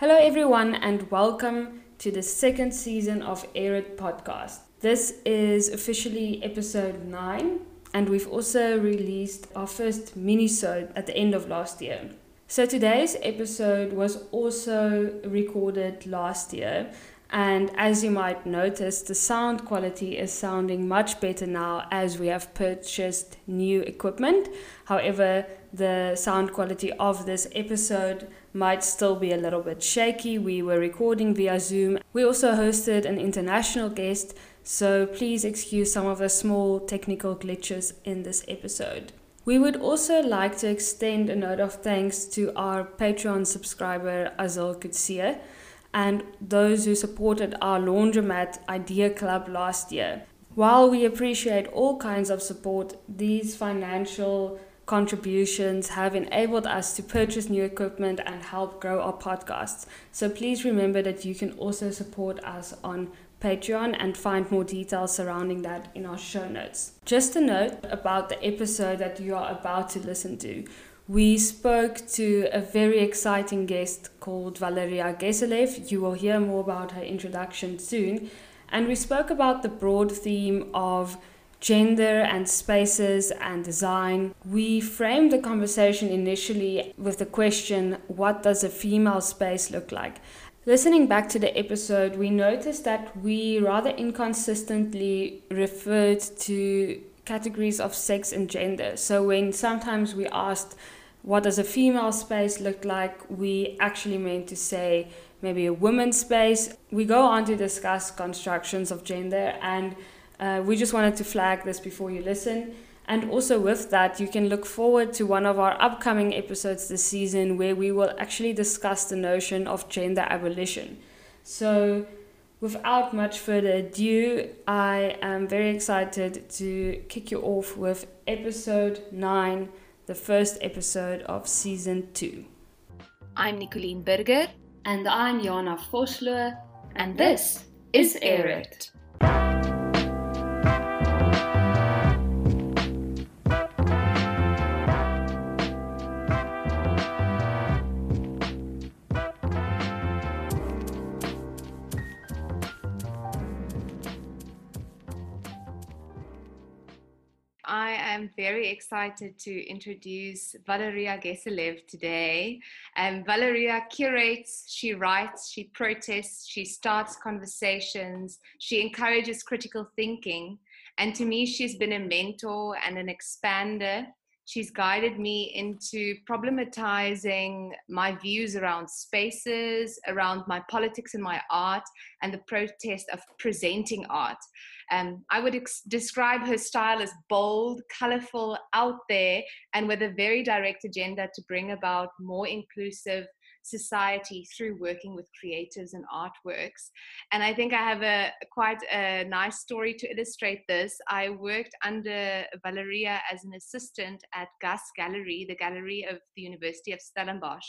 Hello, everyone, and welcome to the second season of Air It podcast. This is officially episode 9, and we've also released our first mini-sode at the end of last year. So today's episode was also recorded last year, and as you might notice, the sound quality is sounding much better now as we have purchased new equipment. However, the sound quality of this episode might still be a little bit shaky. We were recording via Zoom. We also hosted an international guest, so please excuse some of the small technical glitches in this episode. We would also like to extend a note of thanks to our Patreon subscriber Azil Kutsia and those who supported our laundromat idea club last year. While we appreciate all kinds of support, these financial contributions have enabled us to purchase new equipment and help grow our podcasts. So please remember that you can also support us on Patreon and find more details surrounding that in our show notes. Just a note about the episode that you are about to listen to. We spoke to a very exciting guest called Valeria Geselev. You will hear more about her introduction soon. And we spoke about the broad theme of gender and spaces and design. We framed the conversation initially with the question what does a female space look like? Listening back to the episode, we noticed that we rather inconsistently referred to categories of sex and gender. So when sometimes we asked, what does a female space look like? We actually meant to say maybe a woman's space. We go on to discuss constructions of gender and uh, we just wanted to flag this before you listen. And also, with that, you can look forward to one of our upcoming episodes this season where we will actually discuss the notion of gender abolition. So, without much further ado, I am very excited to kick you off with episode 9, the first episode of season 2. I'm Nicoline Burger. And I'm Jana Vosloo. And this is Air It. Am very excited to introduce Valeria Geselev today. Um, Valeria curates, she writes, she protests, she starts conversations, she encourages critical thinking. And to me, she's been a mentor and an expander. She's guided me into problematizing my views around spaces, around my politics and my art, and the protest of presenting art. Um, I would ex- describe her style as bold, colorful, out there, and with a very direct agenda to bring about more inclusive society through working with creatives and artworks. And I think I have a quite a nice story to illustrate this. I worked under Valeria as an assistant at GUS Gallery, the gallery of the University of Stellenbosch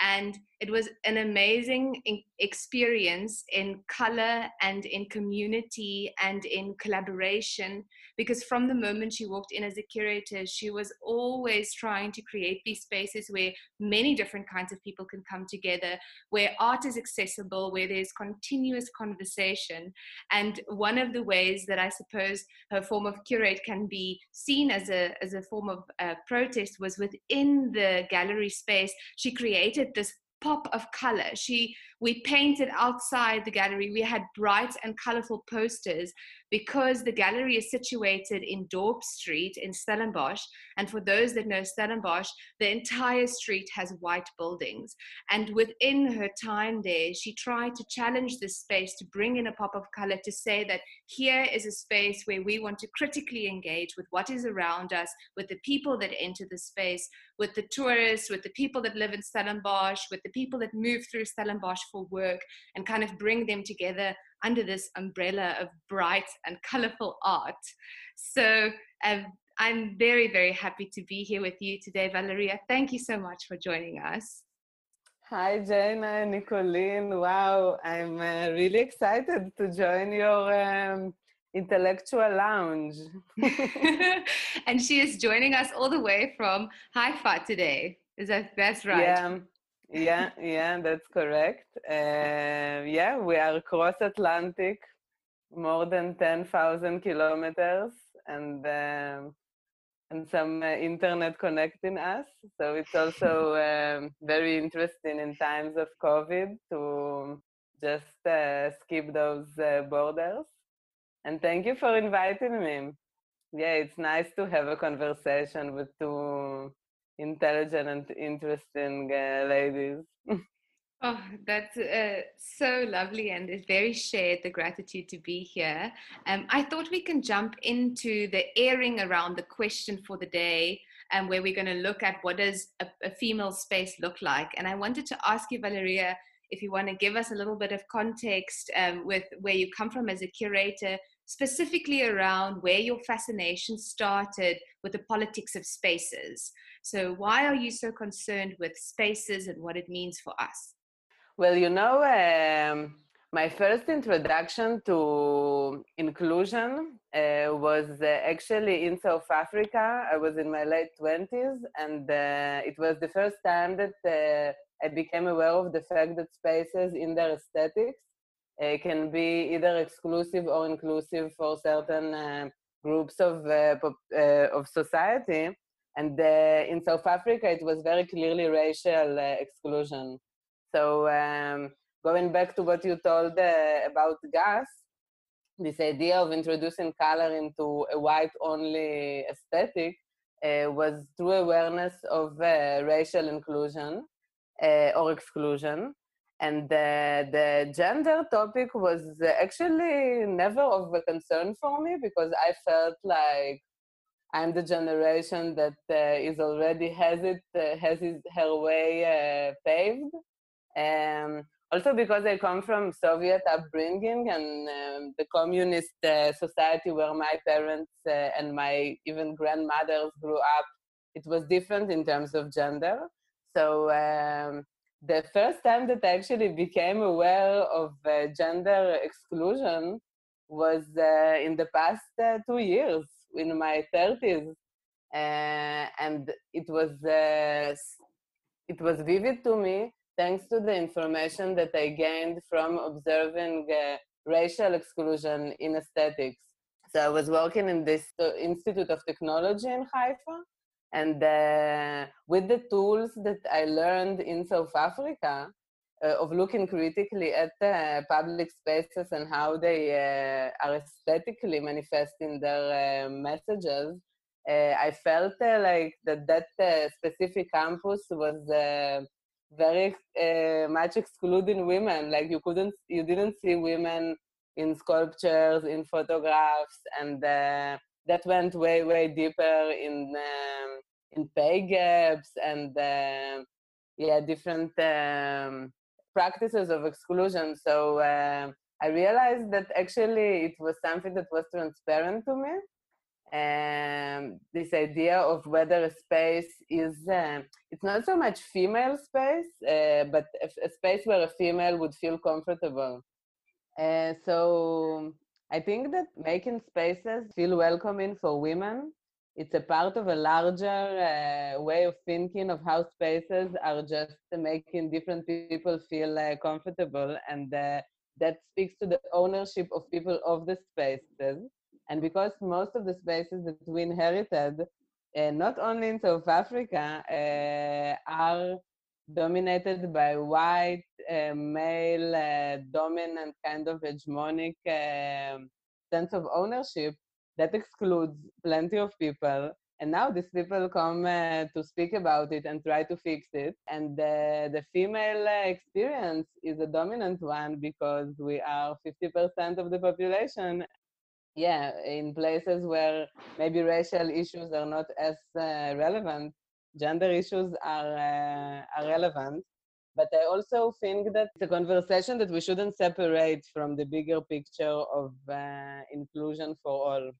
and it was an amazing experience in color and in community and in collaboration because from the moment she walked in as a curator she was always trying to create these spaces where many different kinds of people can come together where art is accessible where there's continuous conversation. And one of the ways that i suppose her form of curate can be seen as a as a form of uh, protest was within the gallery space. She created this pop of color. She we painted outside the gallery. We had bright and colorful posters because the gallery is situated in Dorp Street in Stellenbosch. And for those that know Stellenbosch, the entire street has white buildings. And within her time there, she tried to challenge this space to bring in a pop of color to say that here is a space where we want to critically engage with what is around us, with the people that enter the space, with the tourists, with the people that live in Stellenbosch, with the people that move through Stellenbosch for work, and kind of bring them together under this umbrella of bright and colorful art. So um, I'm very, very happy to be here with you today, Valeria. Thank you so much for joining us. Hi, Jana, Nicoline. Wow, I'm uh, really excited to join your um, intellectual lounge. and she is joining us all the way from Haifa today. Is that that's right? Yeah, yeah, yeah, that's correct. Uh, yeah, we are cross Atlantic, more than 10,000 kilometers, and um, and some uh, internet connecting us. So it's also um, very interesting in times of COVID to just uh, skip those uh, borders. And thank you for inviting me. Yeah, it's nice to have a conversation with two intelligent and interesting uh, ladies. Oh, that's uh, so lovely and it's very shared the gratitude to be here. Um, I thought we can jump into the airing around the question for the day and um, where we're going to look at what does a, a, female space look like. And I wanted to ask you, Valeria, if you want to give us a little bit of context um, with where you come from as a curator, specifically around where your fascination started with the politics of spaces. So, why are you so concerned with spaces and what it means for us? Well, you know, um, my first introduction to inclusion uh, was uh, actually in South Africa. I was in my late 20s, and uh, it was the first time that uh, I became aware of the fact that spaces in their aesthetics uh, can be either exclusive or inclusive for certain uh, groups of, of society. And in South Africa, it was very clearly racial exclusion. So um, going back to what you told uh, about GUS, this idea of introducing color into a white-only aesthetic uh, was through awareness of uh, racial inclusion uh, or exclusion. And the gender topic was actually never of a concern for me because I felt like I'm the generation that uh, is already has it uh, has his, her way paved um, also because I come from Soviet upbringing and um, the communist uh, society where my parents uh, and my even grandmothers grew up, it was different in terms of gender. So um, the first time that I actually became aware of uh, gender exclusion was uh, in the past uh, two years, in my 30s. Uh, and it was it was vivid to me thanks to the information that I gained from observing uh, racial exclusion in aesthetics. So I was working in this uh, Institute of Technology in Haifa, and uh, with the tools that I learned in South Africa uh, of looking critically at uh, public spaces and how they uh, are aesthetically manifesting their messages, I felt like that that specific campus was very uh, much excluding women. Like you couldn't, you didn't see women in sculptures, in photographs, and uh, that went way, way deeper in um, in pay gaps and uh, yeah, different um, practices of exclusion. So uh, I realized that actually it was something that was transparent to me. Um, this idea of whether a space is uh, it's not so much female space uh, but a, a, space where a female would feel comfortable. Uh, so i think that making spaces feel welcoming for women it's a part of a larger uh, way of thinking of how spaces are just making different people feel uh, comfortable and uh, that speaks to the ownership of people of the spaces. And because most of the spaces that we inherited, uh, not only in South Africa, uh, are dominated by white, uh, male, dominant kind of hegemonic um, sense of ownership, that excludes plenty of people. And now these people come uh, to speak about it and try to fix it. And the female uh, experience is a dominant one because we are 50% of the population yeah, in places where maybe racial issues are not as uh, relevant, gender issues are uh, are relevant. But I also think that it's a conversation that we shouldn't separate from the bigger picture of uh, inclusion for all.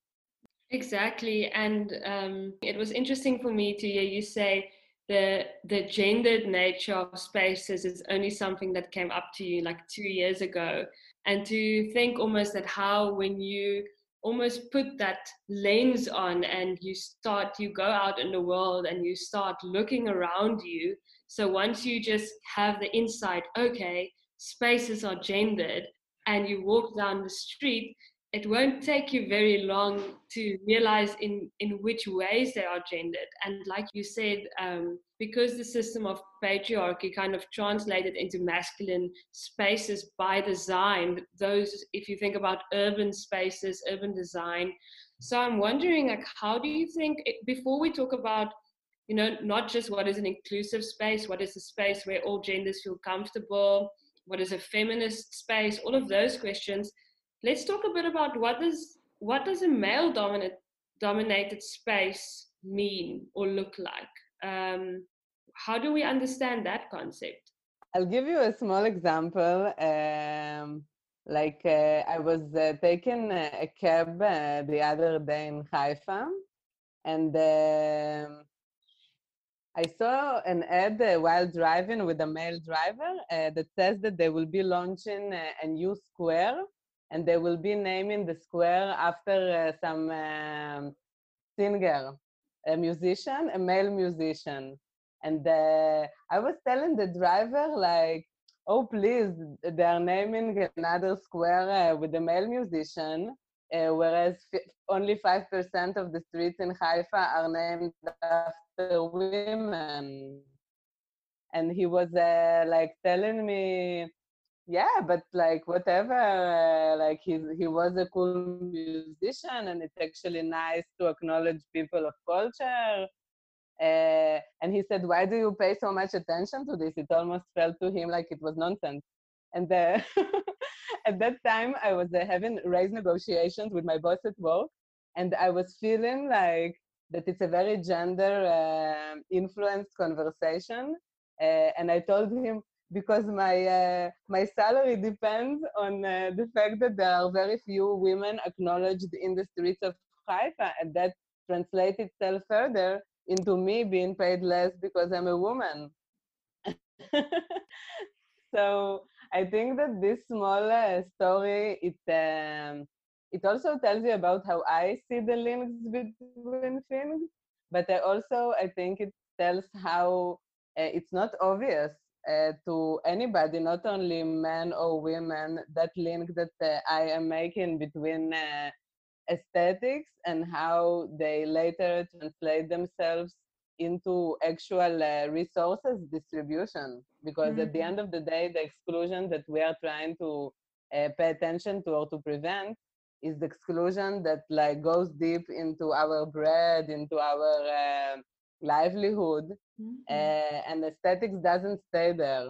Exactly, and um, it was interesting for me to hear you say the the gendered nature of spaces is only something that came up to you like two years ago, and to think almost that how when you almost put that lens on and you start you go out in the world and you start looking around you. So once you just have the insight okay spaces are gendered and you walk down the street it won't take you very long to realize in in which ways they are gendered. And like you said um, because the system of patriarchy kind of translated into masculine spaces by design those if you think about urban spaces urban design. So i'm wondering like how do you think before we talk about you know not just what is an inclusive space what is a space where all genders feel comfortable what is a feminist space all of those questions let's talk a bit about what does what does a male dominant dominated space mean or look like? Um, how do we understand that concept? I'll give you a small example um, like uh, i was uh, taking a cab uh, the other day in haifa and um, I saw an ad while driving with a male driver uh, that says that they will be launching uh, a new square and they will be naming the square after uh, some um, singer, a musician, a male musician. And uh, I was telling the driver, like, oh, please, they are naming another square uh, with a male musician, uh, whereas f- only 5% of the streets in Haifa are named after women. And he was uh, like telling me, yeah but like whatever uh, like he he was a cool musician and it's actually nice to acknowledge people of culture uh, and he said why do you pay so much attention to this? It almost felt to him like it was nonsense. And uh, at that time i was uh, having raise negotiations with my boss at work and i was feeling like that it's a very gender um, influenced conversation uh, and i told him because my uh, my salary depends on uh, the fact that there are very few women acknowledged in the streets of Haifa, and that translates itself further into me being paid less because I'm a woman. so I think that this small uh, story it um, it also tells you about how I see the links between things, but I also I think it tells how uh, it's not obvious uh, to anybody, not only men or women, that link that uh, I am making between uh, aesthetics and how they later translate themselves into actual uh, resources distribution. Because mm-hmm. at the mm-hmm. end of the day, the exclusion that we are trying to uh, pay attention to or to prevent is the exclusion that like goes deep into our bread, into our um, livelihood mm-hmm. uh, and aesthetics doesn't stay there.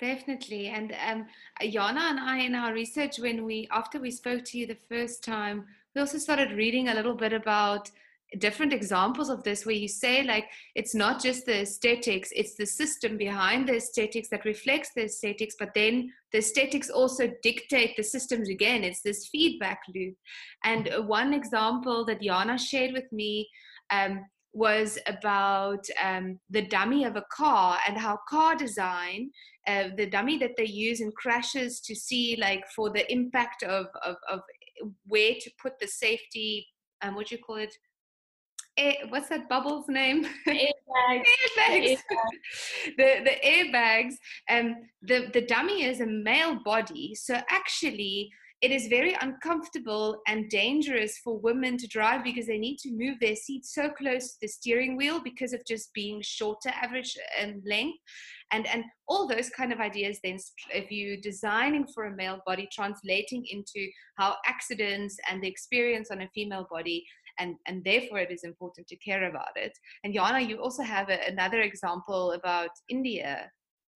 Definitely and um, Jana and I in our research when we after we spoke to you the first time we also started reading a little bit about different examples of this where you say like it's not just the aesthetics it's the system behind the aesthetics that reflects the aesthetics but then the aesthetics also dictate the systems again. It's this feedback loop. And one example that Jana shared with me um, was about um, the dummy of a car and how car design, uh, the dummy that they use in crashes to see like for the impact of, of, of where to put the safety, um, what do you call it? Air, what's that bubble's name? Airbags. airbags. the the airbags. Um, the the dummy is a male body, so actually it is very uncomfortable and dangerous for women to drive because they need to move their seat so close to the steering wheel because of just being shorter average uh, and length. And and all those kind of ideas then if you designing for a male body translating into how accidents and the experience on a female body and and therefore it is important to care about it. And Jana you also have a, another example about India.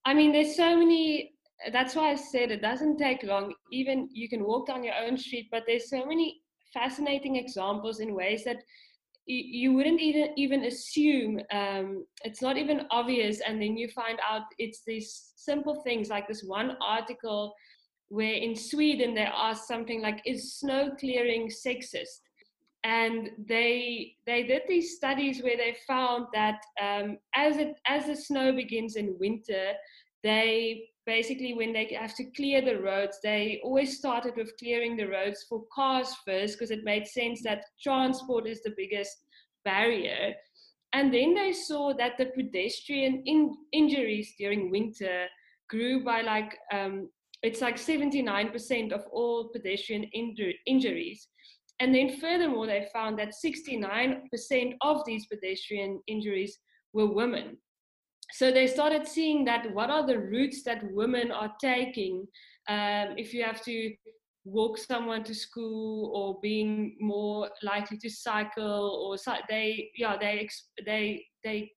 I mean there's so many that's why I said it doesn't take long. Even you can walk down your own street, but there's so many fascinating examples in ways that you wouldn't even even assume um, it's not even obvious and then you find out it's these simple things like this one article where in sweden they asked something like is snow clearing sexist and they they did these studies where they found that um, as it as the snow begins in winter they basically when they have to clear the roads, they always started with clearing the roads for cars first because it made sense that transport is the biggest barrier. And then they saw that the pedestrian in- injuries during winter grew by like um, it's like 79% of all pedestrian inju- injuries. And then furthermore, they found that 69% of these pedestrian injuries were women. So they started seeing that what are the routes that women are taking um, if you have to walk someone to school or being more likely to cycle or they yeah they they they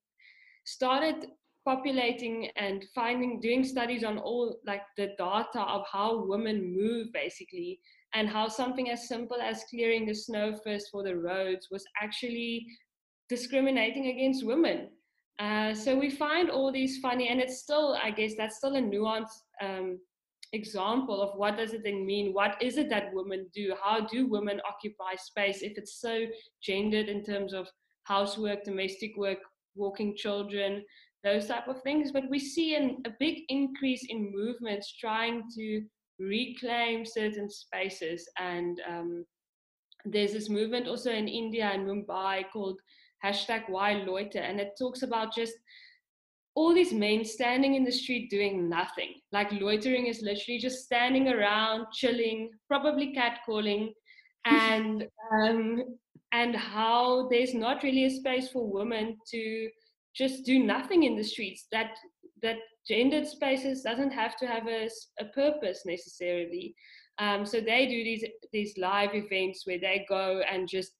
started populating and finding doing studies on all like the data of how women move basically and how something as simple as clearing the snow first for the roads was actually discriminating against women uh, so we find all these funny, and it's still, I guess, that's still a nuanced um, example of what does it then mean? What is it that women do? How do women occupy space if it's so gendered in terms of housework, domestic work, walking children, those type of things? But we see an, a big increase in movements trying to reclaim certain spaces, and um, there's this movement also in India and Mumbai called hashtag why loiter and it talks about just all these men standing in the street doing nothing. Like loitering is literally just standing around chilling probably catcalling and um, and how there's not really a space for women to just do nothing in the streets. That that gendered spaces doesn't have to have a, a purpose necessarily. Um, so they do these these live events where they go and just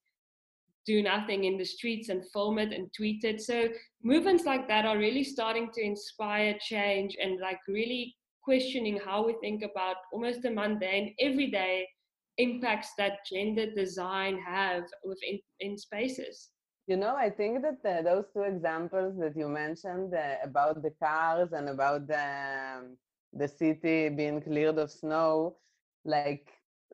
do nothing in the streets and film it and tweet it. So movements like that are really starting to inspire change and like really questioning how we think about almost the mundane, everyday impacts that gender design have within in spaces. You know, I think that those two examples that you mentioned uh, about the cars and about the, um, the city being cleared of snow, like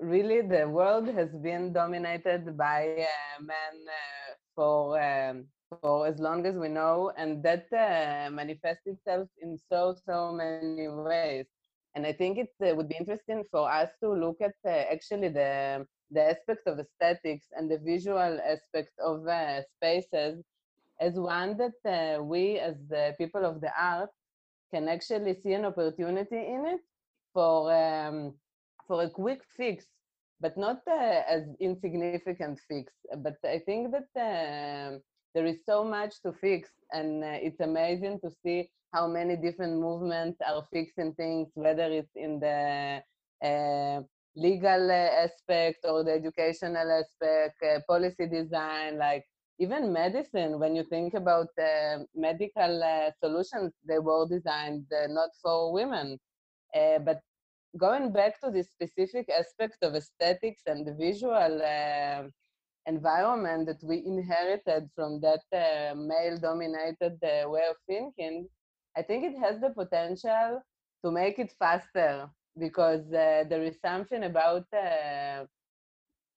really the world has been dominated by uh, men uh, for um, for as long as we know, and that uh, manifests itself in so so many ways. And I think it uh, would be interesting for us to look at uh, actually the the aspect of aesthetics and the visual aspect of uh, spaces as one that we as the people of the art can actually see an opportunity in it for um, for a quick fix, but not uh, as insignificant fix. But I think that uh, there is so much to fix, and uh, it's amazing to see how many different movements are fixing things, whether it's in the uh, legal uh, aspect or the educational aspect, uh, policy design, like even medicine, when you think about uh, medical uh, solutions, they were designed uh, not for women. but going back to this specific aspect of aesthetics and the visual uh, environment that we inherited from that uh, male dominated uh, way of thinking, I think it has the potential to make it faster because uh, there is something about uh,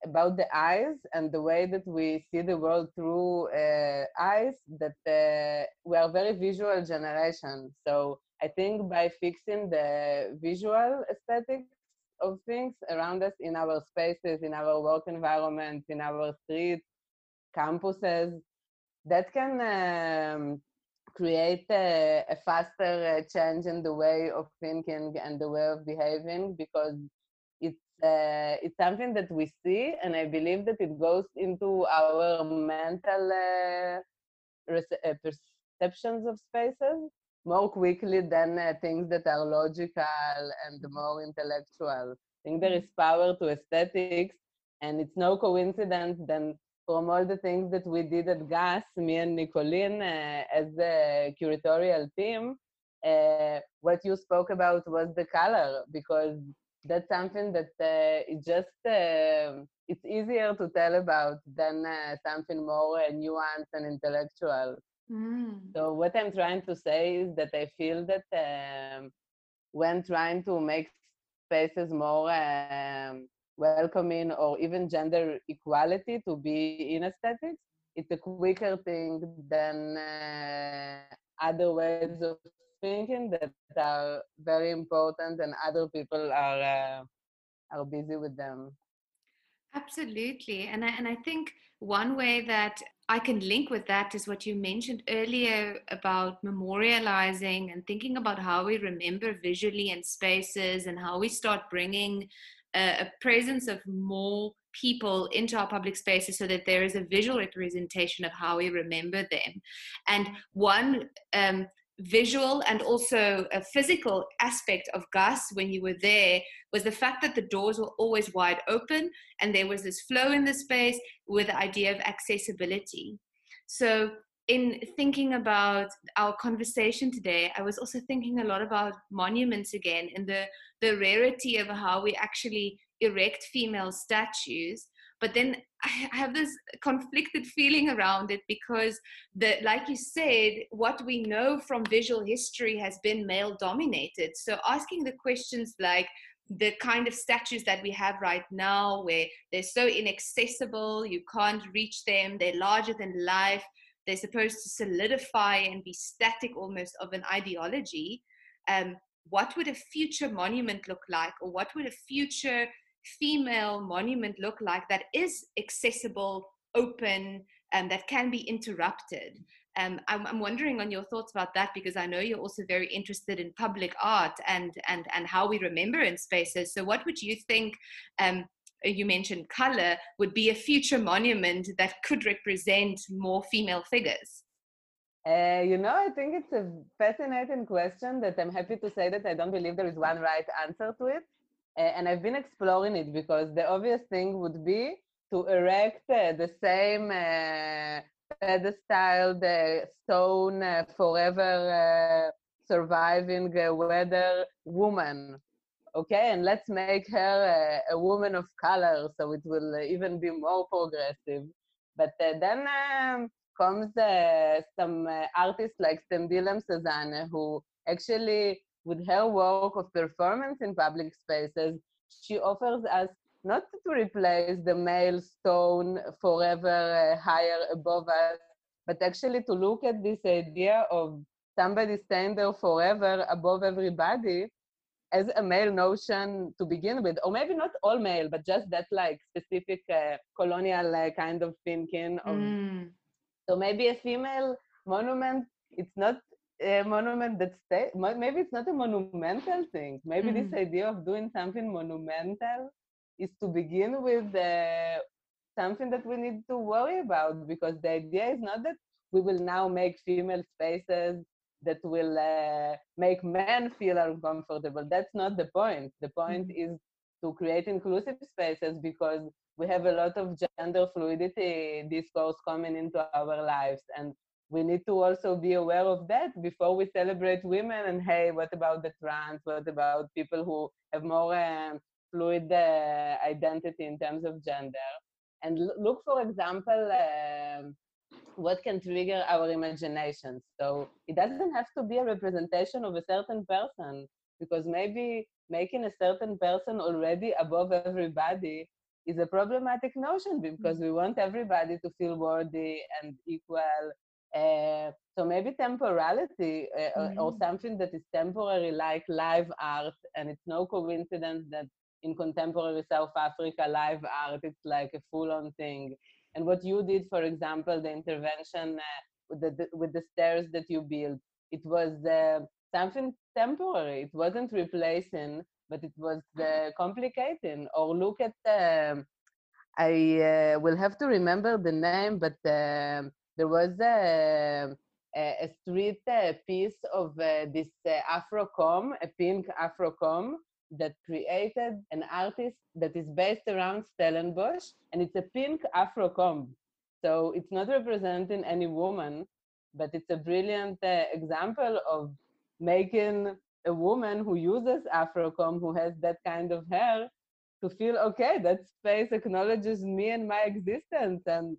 about the eyes and the way that we see the world through uh, eyes that we are very visual generation. So I think by fixing the visual aesthetics of things around us in our spaces, in our work environments, in our streets, campuses, that can um, create a, a faster uh, change in the way of thinking and the way of behaving because it's uh, it's something that we see and i believe that it goes into our mental uh, uh perceptions of spaces more quickly than uh, things that are logical and more intellectual. I think there is power to aesthetics, and it's no coincidence then from all the things that we did at GUS, me and Nicoline uh, as a curatorial team, uh, what you spoke about was the color because that's something that uh, it just uh, it's easier to tell about than uh, something more uh, nuanced and intellectual. Mm. So what I'm trying to say is that I feel that um, when trying to make spaces more um, welcoming or even gender equality to be in aesthetics, it's a quicker thing than uh, other ways of thinking that are very important and other people are uh, are busy with them absolutely and I, and I think one way that I can link with that is what you mentioned earlier about memorializing and thinking about how we remember visually in spaces and how we start bringing a, a presence of more people into our public spaces so that there is a visual representation of how we remember them. And one um, visual and also a physical aspect of Gus when you were there was the fact that the doors were always wide open and there was this flow in the space with the idea of accessibility. So in thinking about our conversation today, I was also thinking a lot about monuments again and the, the rarity of how we actually erect female statues but then I have this conflicted feeling around it because the like you said what we know from visual history has been male dominated. So asking the questions like the kind of statues that we have right now where they're so inaccessible you can't reach them they're larger than life they're supposed to solidify and be static almost of an ideology um, what would a future monument look like? Or what would a future female monument look like that is accessible, open, and that can be interrupted? Um, I'm, I'm, wondering on your thoughts about that because I know you're also very interested in public art and and and how we remember in spaces. So, what would you think? Um, you mentioned color would be a future monument that could represent more female figures. Uh, you know, I think it's a fascinating question that I'm happy to say that I don't believe there is one right answer to it. Uh, and I've been exploring it because the obvious thing would be to erect uh, the same uh, pedestal, the stone uh, forever uh, surviving weather woman. Okay, and let's make her a woman of color so it will even be more progressive. But then um, comes some artists like Sethembile Msezane who actually with her work of performance in public spaces, she offers us not to replace the male stone forever uh, higher above us, but actually to look at this idea of somebody staying there forever above everybody as a male notion to begin with, or maybe not all male, but just that like specific uh, colonial uh, kind of thinking. Of, mm. So maybe a female monument, it's not a monument that stay maybe it's not a monumental thing maybe mm. this idea of doing something monumental is to begin with uh, something that we need to worry about because the idea is not that we will now make female spaces that will uh, make men feel uncomfortable that's not the point the point mm. is to create inclusive spaces because we have a lot of gender fluidity discourse coming into our lives and we need to also be aware of that before we celebrate women and hey what about the trans? What about people who have more um, fluid uh, identity in terms of gender? And look for example uh, what can trigger our imaginations so it doesn't have to be a representation of a certain person because maybe making a certain person already above everybody is a problematic notion because we want everybody to feel worthy and equal uh, so maybe temporality uh, mm-hmm. or something that is temporary, like live art, and it's no coincidence that in contemporary South Africa, live art it's like a full-on thing. And what you did, for example, the intervention uh, with the, the, with the stairs that you built, it was uh, something temporary. It wasn't replacing, but it was uh, complicating. Or look at um, I uh, will have to remember the name, but there was a, a, street piece of uh, this uh, Afro comb, a pink Afro comb, that created an artist that is based around Stellenbosch, and it's a pink Afro comb. So it's not representing any woman, but it's a brilliant uh, example of making a woman who uses Afro comb, who has that kind of hair, to feel okay, that space acknowledges me and my existence. And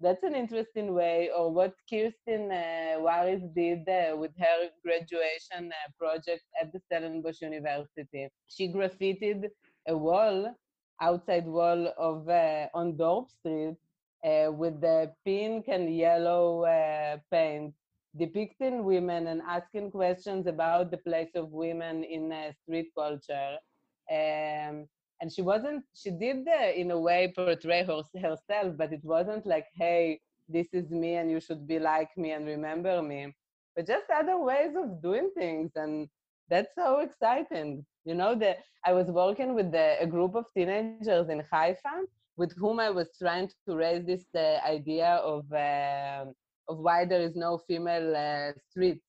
that's an interesting way, or what Kirsten uh, Waris did uh, with her graduation uh, project at the Stellenbosch University. She graffitied a wall, outside wall of uh, on Dorp Street, uh, with the pink and yellow uh, paint depicting women and asking questions about the place of women in street culture. Um, and she wasn't, she did, uh, in a way, portray her, herself, but it wasn't like, hey, this is me and you should be like me and remember me. But just other ways of doing things. And that's so exciting. You know, that I was working with the, a group of teenagers in Haifa with whom I was trying to raise this uh, idea of uh, of why there is no female uh, streets.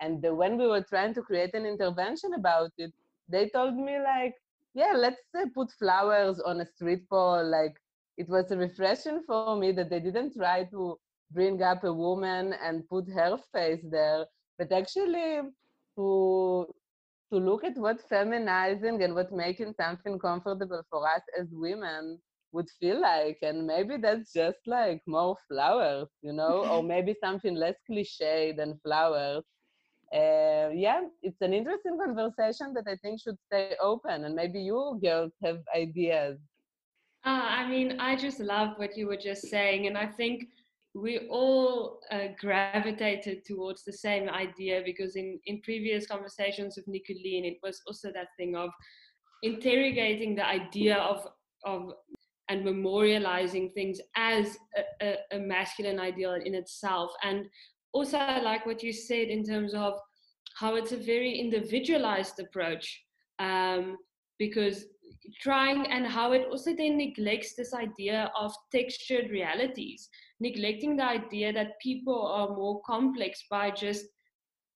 And when we were trying to create an intervention about it, they told me like, yeah, let's uh, put flowers on a street pole. Like it was refreshing for me that they didn't try to bring up a woman and put her face there, but actually to to look at what feminizing and what making something comfortable for us as women would feel like and maybe that's just like more flowers you know or maybe something less cliche than flowers uh, yeah it's an interesting conversation that i think should stay open and maybe you girls have ideas uh, i mean i just love what you were just saying and i think we all uh, gravitated towards the same idea because in, in previous conversations with Nicoline, it was also that thing of interrogating the idea of of and memorializing things as a, a, a masculine ideal in itself. And also, I like what you said in terms of how it's a very individualized approach um, because trying and how it also then neglects this idea of textured realities, neglecting the idea that people are more complex by just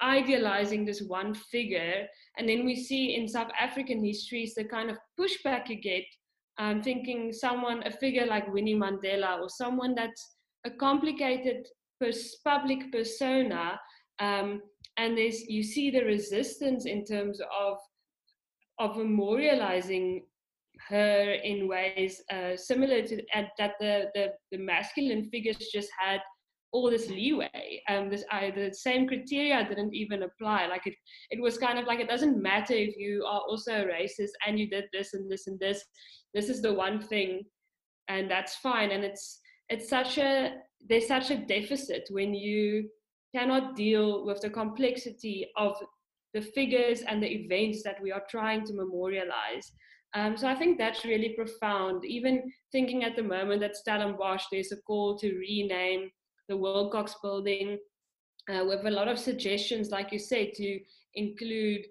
idealizing this one figure. And then we see in South African histories the kind of pushback you get I'm thinking someone, a figure like Winnie Mandela, or someone that's a complicated pers- public persona, um, and there's you see the resistance in terms of of memorializing her in ways uh, similar to uh, that the, the the masculine figures just had all this leeway. Um, this the same criteria didn't even apply. Like it, it was kind of like it doesn't matter if you are also a racist and you did this and this and this. This is the one thing, and that's fine. And it's it's such a there's such a deficit when you cannot deal with the complexity of the figures and the events that we are trying to memorialize. Um, so I think that's really profound. Even thinking at the moment that Stellenbosch, there's a call to rename the Wilcocks building uh, with a lot of suggestions, like you said, to include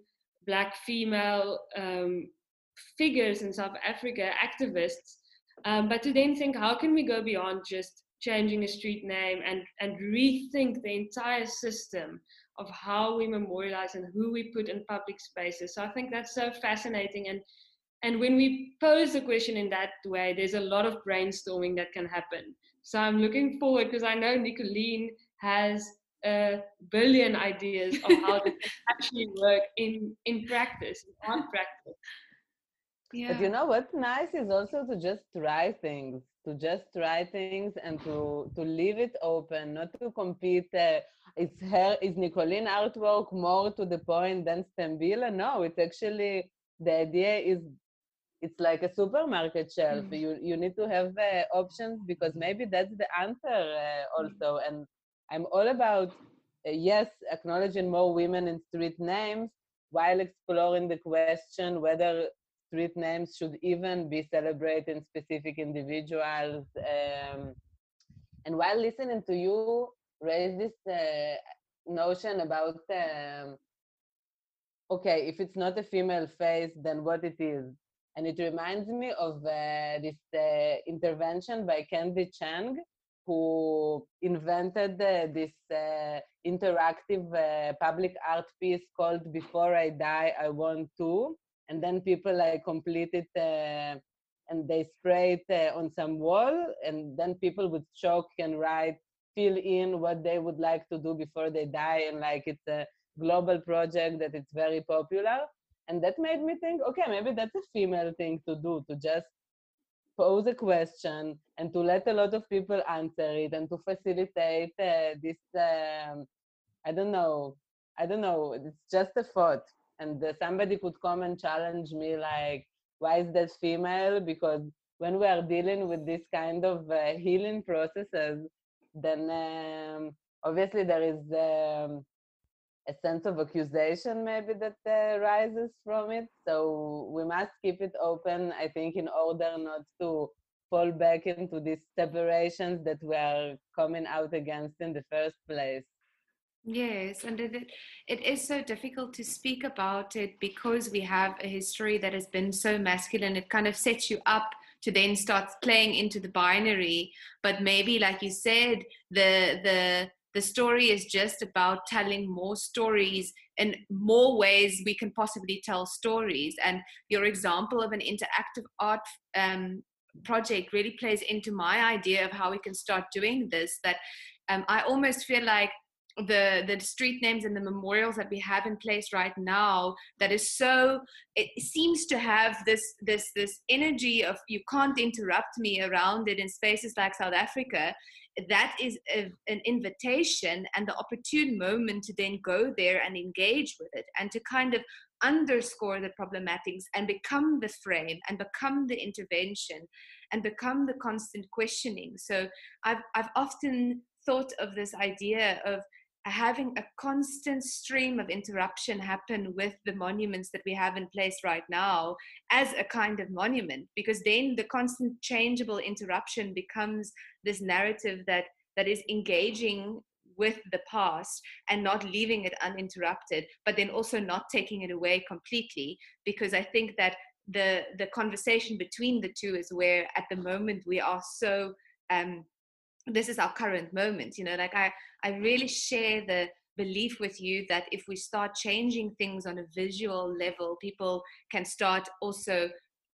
black female um, figures in South Africa, activists, um, but to then think, how can we go beyond just changing a street name and, and rethink the entire system of how we memorialize and who we put in public spaces. So I think that's so fascinating. And and when we pose the question in that way, there's a lot of brainstorming that can happen. So I'm looking forward because I know Nicoline has a billion ideas of how to actually work in in practice, on practice. Yeah. But you know what's nice is also to just try things, to just try things and to to leave it open, not to compete. Uh, it's her, is Nicoline artwork more to the point than Sethembile? No, it's actually the idea is it's like a supermarket shelf. Mm. You you need to have uh, options because maybe that's the answer uh, also. And I'm all about uh, yes, acknowledging more women in street names while exploring the question whether street names should even be celebrating specific individuals. Um, and while listening to you raise this uh, notion about um, okay, if it's not a female face, then what it is and it reminds me of uh, this uh, intervention by Candy Chang, who invented uh, this uh, interactive uh, public art piece called "Before I Die, I Want to," and then people like complete it uh, and they spray it on some wall, and then people with chalk can write, fill in what they would like to do before they die, and like it's a global project that it's very popular. And that made me think okay maybe that's a female thing to do to just pose a question and to let a lot of people answer it and to facilitate uh, this um, i don't know i don't know it's just a thought and uh, somebody could come and challenge me like why is that female because when we are dealing with this kind of uh, healing processes then um, obviously there is um, a sense of accusation maybe that uh, rises from it. So we must keep it open, I think, in order not to fall back into these separations that we are coming out against in the first place. Yes, and it, it is so difficult to speak about it because we have a history that has been so masculine. It kind of sets you up to then start playing into the binary. But maybe, like you said, the the the story is just about telling more stories in more ways we can possibly tell stories. And your example of an interactive art um, project really plays into my idea of how we can start doing this. That um, I almost feel like the the street names and the memorials that we have in place right now that is so it seems to have this this this energy of you can't interrupt me around it in spaces like south africa. That is a, an invitation and the opportune moment to then go there and engage with it and to kind of underscore the problematics and become the frame and become the intervention and become the constant questioning. So i've i've often thought of this idea of having a constant stream of interruption happen with the monuments that we have in place right now as a kind of monument because then the constant changeable interruption becomes this narrative that that is engaging with the past and not leaving it uninterrupted but then also not taking it away completely because i think that the the conversation between the two is where at the moment we are so um this is our current moment you know like i i really share the belief with you that if we start changing things on a visual level people can start also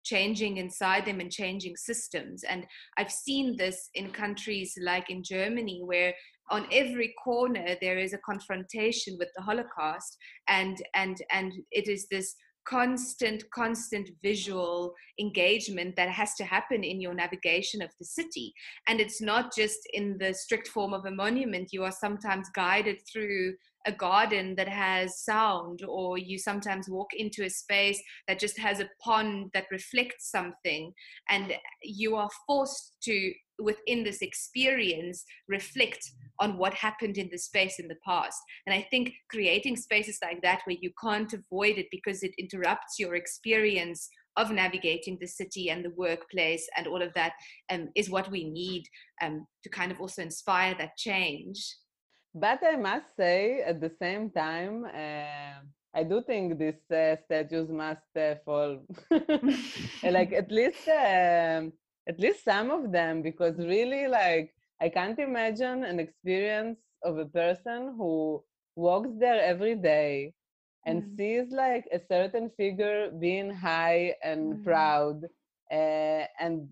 changing inside them and changing systems. And i've seen this in countries like in germany where on every corner there is a confrontation with the holocaust and and and it is this constant, constant visual engagement that has to happen in your navigation of the city. And it's not just in the strict form of a monument, you are sometimes guided through a garden that has sound, or you sometimes walk into a space that just has a pond that reflects something, and you are forced to, within this experience, reflect on what happened in the space in the past. And I think creating spaces like that where you can't avoid it because it interrupts your experience of navigating the city and the workplace and all of that um, is what we need um, to kind of also inspire that change. But I must say, at the same time, uh, I do think these uh, statues must uh, fall, like at least, um, at least some of them, because really, like I can't imagine an experience of a person who walks there every day and mm. sees like a certain figure being high and mm. proud uh, and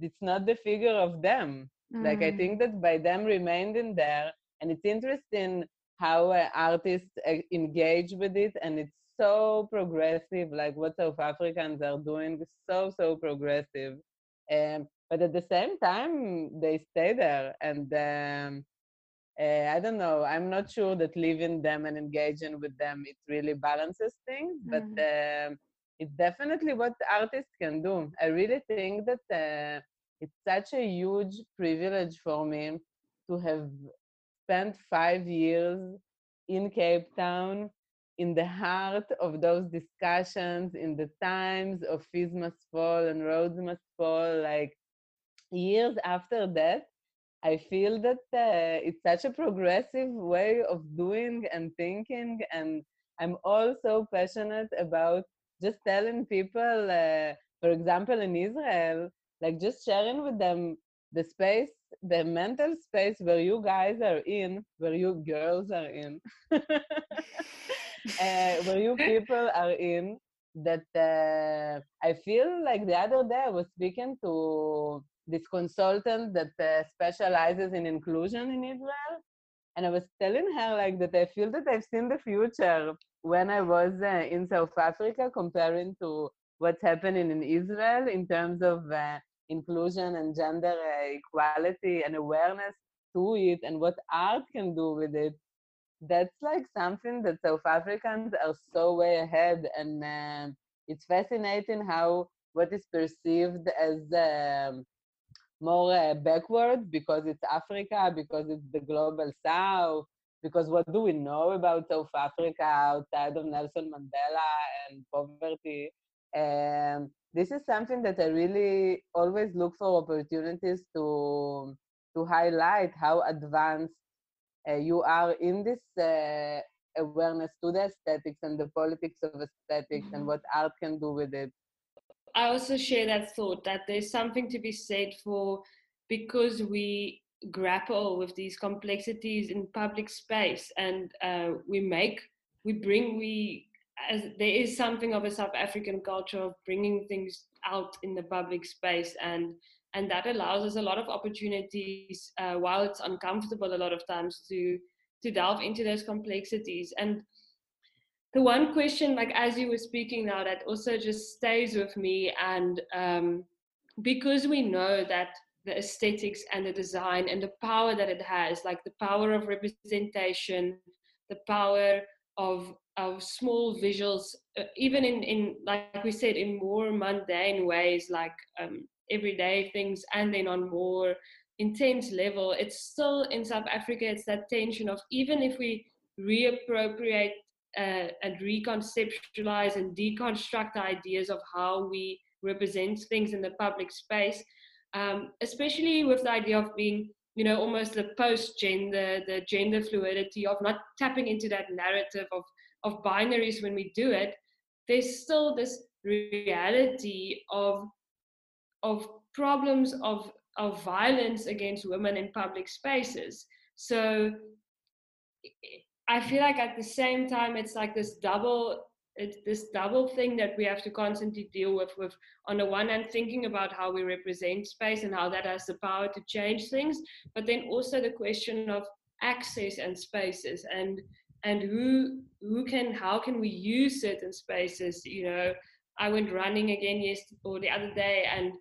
it's not the figure of them mm. like i mm. think that by them remaining there and it's interesting how uh, artists uh, engage with it and it's so progressive like what south africans are doing is so so progressive um, but at the same time they stay there and um, uh, i don't know i'm not sure that leaving them and engaging with them it really balances things mm-hmm. but uh, it's definitely what artists can do i really think that uh, it's such a huge privilege for me to have spent five years in cape town in the heart of those discussions in the times of fees must fall and Rhodes must fall like years after that, I feel that uh, it's such a progressive way of doing and thinking, and I'm also passionate about just telling people, uh, for example, in Israel, like just sharing with them the space, the mental space where you guys are in, where you girls are in, uh, where you people are in. That uh, I feel like the other day I was speaking to this consultant that uh, specializes in inclusion in Israel. And I was telling her like that I feel that I've seen the future when I was uh, in South Africa comparing to what's happening in Israel in terms of uh, inclusion and gender uh, equality and awareness to it and what art can do with it. That's like something that South Africans are so way ahead. And um, it's fascinating how what is perceived as um, more uh, backward because it's Africa, because it's the global south, because what do we know about South Africa outside of Nelson Mandela and poverty? And this is something that I really always look for opportunities to to highlight how advanced uh, you are in this uh, awareness to the aesthetics and the politics of esthetics mm-hmm. and what art can do with it. I also share that thought that there's something to be said for because we grapple with these complexities in public space and uh, we make we bring we as there is something of a south african culture of bringing things out in the public space and and that allows us a lot of opportunities uh, while it's uncomfortable a lot of times to to delve into those complexities. And the one question like as you were speaking now that also just stays with me and um, because we know that the aesthetics and the design and the power that it has like the power of representation the power of of small visuals uh, even in in like we said in more mundane ways like um, everyday things and then on more intense level. It's still in south africa it's that tension of even if we reappropriate uh, and reconceptualize and deconstruct ideas of how we represent things in the public space um, especially with the idea of being you know almost the post gender the gender fluidity of not tapping into that narrative of of binaries when we do it there's still this reality of of problems of of violence against women in public spaces. So i feel like at the same time it's like this double it's this double thing that we have to constantly deal with with on the one hand thinking about how we represent space and how that has the power to change things but then also the question of access and spaces and and who who can how can we use certain spaces? You know i went running again yesterday or the other day and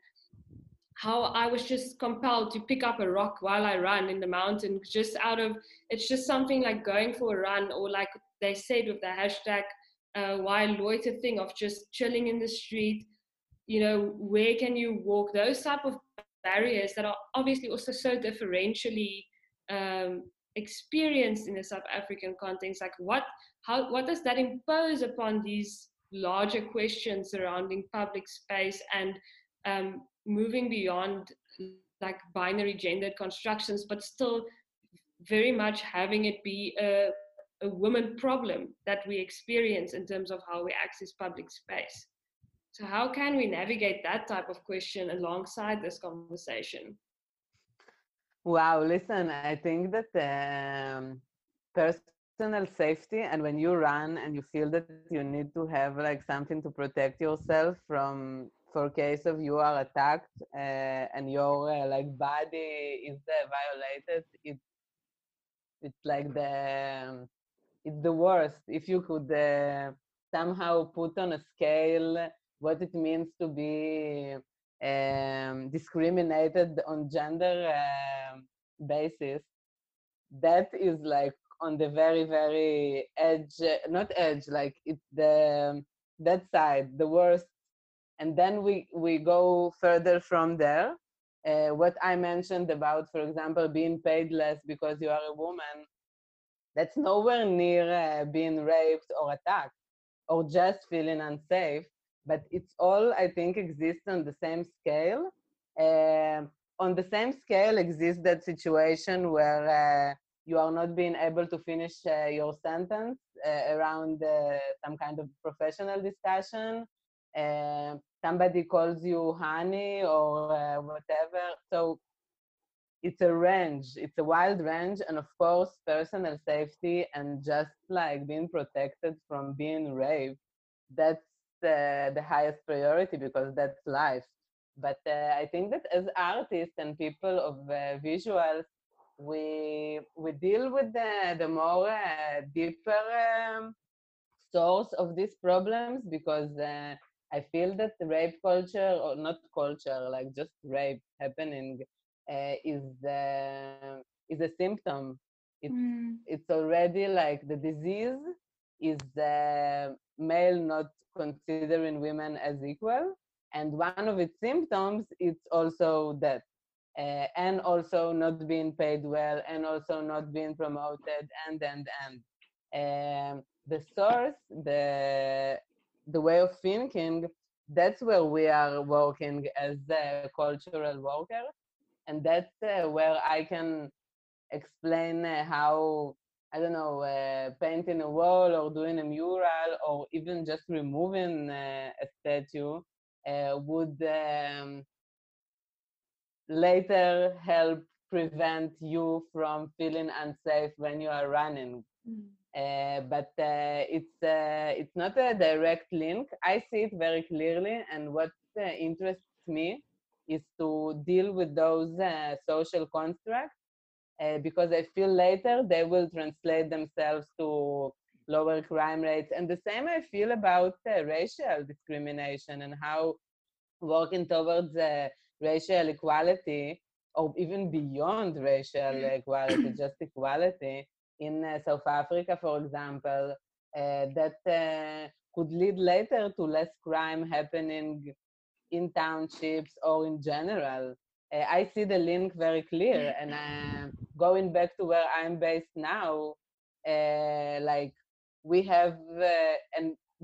how I was just compelled to pick up a rock while I run in the mountain, just out of it's just something like going for a run, or like they said with the hashtag uh, why loiter thing of just chilling in the street. You know, where can you walk? Those type of barriers that are obviously also so differentially um, experienced in the South African context. Like, what, how, what does that impose upon these larger questions surrounding public space and um, moving beyond like binary gendered constructions, but still very much having it be a, a woman problem that we experience in terms of how we access public space. So, how can we navigate that type of question alongside this conversation? Wow, listen, I think that um, personal safety, and when you run and you feel that you need to have like something to protect yourself from for case of you are attacked uh, and your uh, like body is uh, violated it's it's like the um, it's the worst. If you could uh, somehow put on a scale what it means to be um, discriminated on gender um, basis that is like on the very very edge not edge like it's the that side the worst and then we we go further from there. Uh, what i mentioned about for example being paid less because you are a woman that's nowhere near uh, being raped or attacked or just feeling unsafe but it's all i think exists on the same scale. Uh, on the same scale exists that situation where uh, you are not being able to finish uh, your sentence uh, around some kind of professional discussion somebody calls you honey or uh, whatever. So it's a range, it's a wild range. And of course, personal safety and just like being protected from being raped, that's uh, the highest priority because that's life. But uh, I think that as artists and people of uh, visuals, we we deal with the the more uh, deeper um, source of these problems because uh, I feel that rape culture, or not culture, like just rape happening, uh, is the is a symptom. It's mm. it's already like the disease is the male not considering women as equal, and one of its symptoms is also that. uh, and also not being paid well and also not being promoted and and and um, the source the the way of thinking that's where we are working as a cultural worker and that's uh, where i can explain uh, how i don't know uh, painting a wall or doing a mural or even just removing uh, a statue uh, would um, later help prevent you from feeling unsafe when you are running. Mm. Uh, but uh, it's uh, it's not a direct link. I see it very clearly, and what uh, interests me is to deal with those uh, social constructs uh, because I feel later they will translate themselves to lower crime rates. And the same I feel about racial discrimination and how working towards racial equality or even beyond racial equality, just equality in uh, South Africa, for example, uh, that uh, could lead later to less crime happening in townships or in general. I see the link very clear. And uh, going back to where I'm based now, uh, like we have a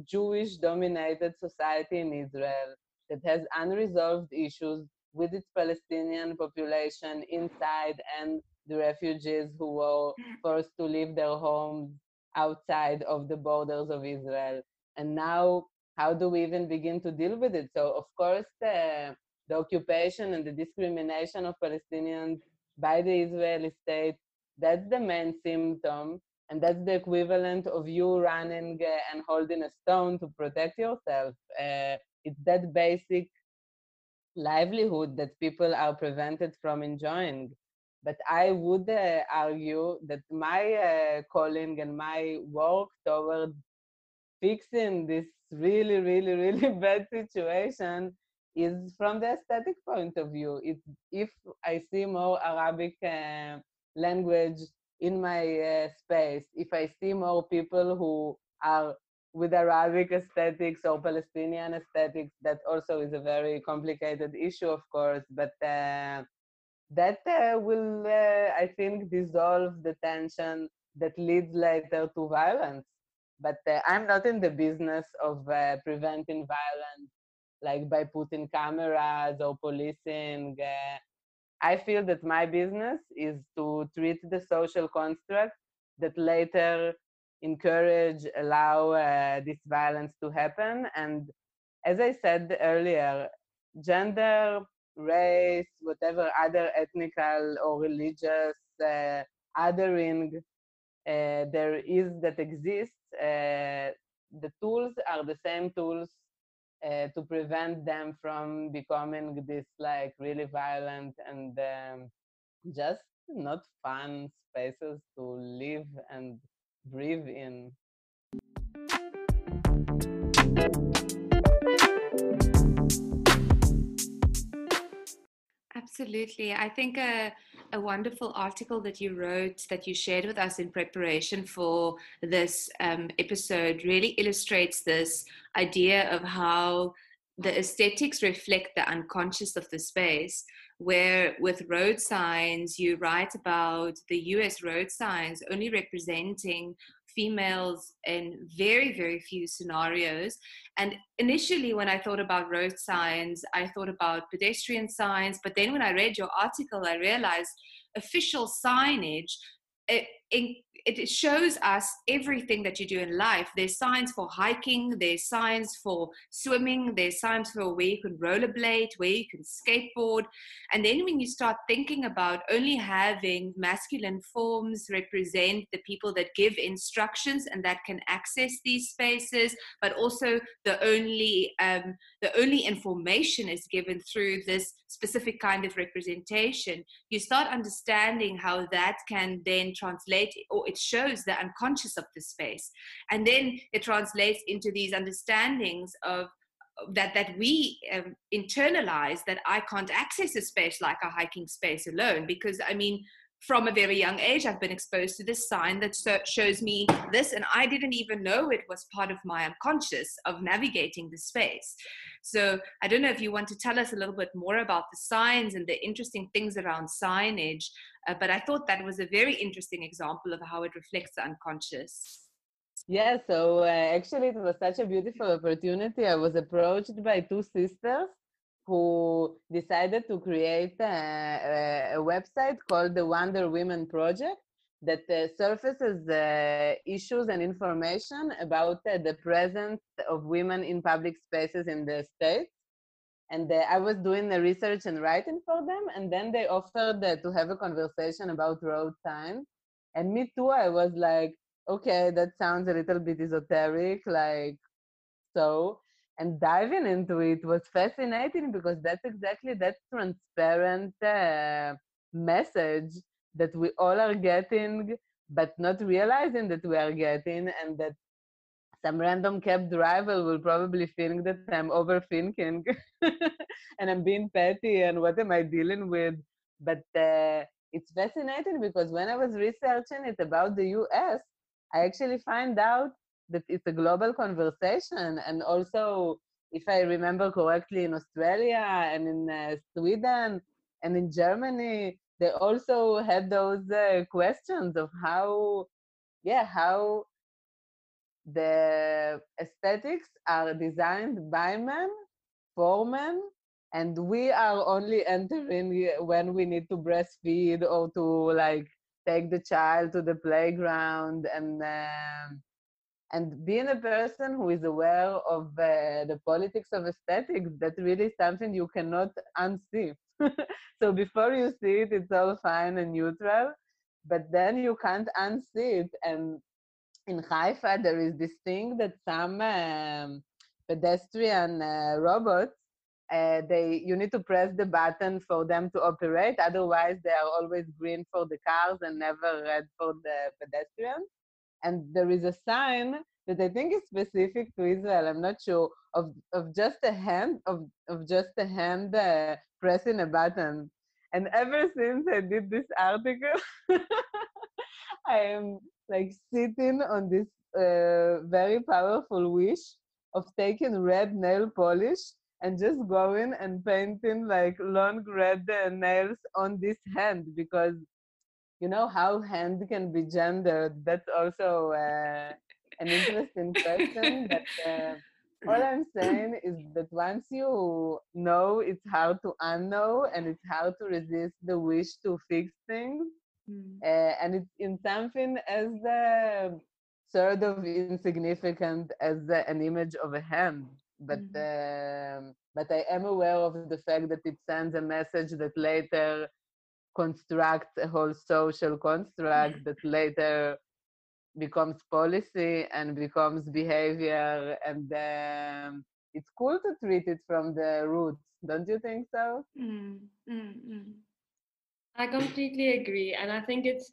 Jewish dominated society in Israel that has unresolved issues with its Palestinian population inside and the refugees who were forced to leave their homes outside of the borders of Israel. And now, how do we even begin to deal with it? So, of course, the, the occupation and the discrimination of Palestinians by the Israeli state, that's the main symptom. And that's the equivalent of you running uh, and holding a stone to protect yourself. Uh, it's that basic livelihood that people are prevented from enjoying. But I would uh, argue that my uh, calling and my work toward fixing this really, really, really bad situation is from the aesthetic point of view. It, if I see more Arabic uh, language in my uh, space, if I see more people who are with Arabic aesthetics or Palestinian aesthetics, that also is a very complicated issue, of course. But uh, that uh, will, uh, I think, dissolve the tension that leads later to violence. But uh, I'm not in the business of uh, preventing violence, like by putting cameras or policing. Uh, I feel that my business is to treat the social construct that later encourage, allow uh, this violence to happen. And as I said earlier, gender, race, whatever other ethnical or religious uh, othering uh, there is that exists, uh, the tools are the same tools uh, to prevent them from becoming this like really violent and um, just not fun spaces to live and breathe in. Absolutely. I think a, a wonderful article that you wrote that you shared with us in preparation for this um, episode really illustrates this idea of how the aesthetics reflect the unconscious of the space where with road signs you write about the US road signs only representing females in very very few scenarios. And initially when i thought about road signs i thought about pedestrian signs but then when i read your article i realized official signage it, it shows us everything that you do in life. There's signs for hiking, there's signs for swimming, there's signs for where you can rollerblade, where you can skateboard. And then when you start thinking about only having masculine forms represent the people that give instructions and that can access these spaces, but also the only um, the only information is given through this specific kind of representation, you start understanding how that can then translate or it shows the unconscious of the space. And then it translates into these understandings of that that we um, internalize that I can't access a space like a hiking space alone because I mean from a very young age, I've been exposed to this sign that shows me this, and I didn't even know it was part of my unconscious of navigating the space. So, I don't know if you want to tell us a little bit more about the signs and the interesting things around signage, uh, but I thought that was a very interesting example of how it reflects the unconscious. Yeah, so uh, actually, it was such a beautiful opportunity. I was approached by two sisters who decided to create a, a website called the Wonder Women Project that uh, surfaces uh, issues and information about uh, the presence of women in public spaces in the States. And uh, I was doing the research and writing for them, and then they offered uh, to have a conversation about road signs. And me too, I was like, okay, that sounds a little bit esoteric, like so and diving into it was fascinating because that's exactly that transparent uh, message that we all are getting but not realizing that we are getting and that some random cab driver will probably think that i'm overthinking and i'm being petty and what am i dealing with? But uh, it's fascinating because when i was researching it about the us i actually find out that it's a global conversation. And also if i remember correctly in australia and in uh, sweden and in germany they also had those uh, questions of how yeah how the aesthetics are designed by men for men and we are only entering when we need to breastfeed or to like take the child to the playground and um, and being a person who is aware of uh, the politics of aesthetics that's really something you cannot unsee. So before you see it it's all fine and neutral but then you can't unsee it. And in haifa there is this thing that some um, pedestrian uh, robots uh, they you need to press the button for them to operate otherwise they are always green for the cars and never red for the pedestrians and there is a sign that I think is specific to Israel. I'm not sure of of just a hand of of just a hand uh, pressing a button. And ever since I did this article, I am like sitting on this uh, very powerful wish of taking red nail polish and just going and painting like long red uh, nails on this hand because you know how hand can be gendered that's also uh, an interesting question but uh, all i'm saying is that once you know it's how to unknow and it's how to resist the wish to fix things mm. uh, and it's in something as uh, sort of insignificant as an image of a hand but mm-hmm. but i am aware of the fact that it sends a message that later constructs a whole social construct that later becomes policy and becomes behavior and um, it's cool to treat it from the roots don't you think so mm, mm, mm. i completely agree and i think it's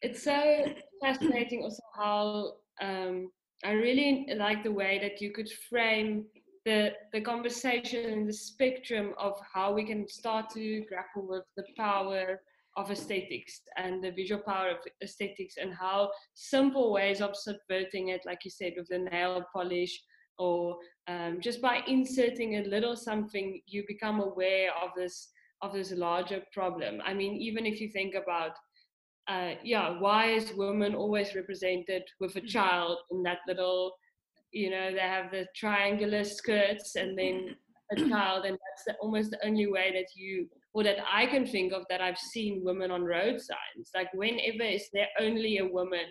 it's so fascinating also how um, i really like the way that you could frame the the conversation and the spectrum of how we can start to grapple with the power of aesthetics and the visual power of aesthetics and how simple ways of subverting it like you said with the nail polish or um, just by inserting a little something you become aware of this of this larger problem. I mean even if you think about uh, yeah why is women always represented with a child in that little you know they have the triangular skirts and then a child and that's the, almost the only way that you or that i can think of that i've seen women on road signs like whenever is there only a woman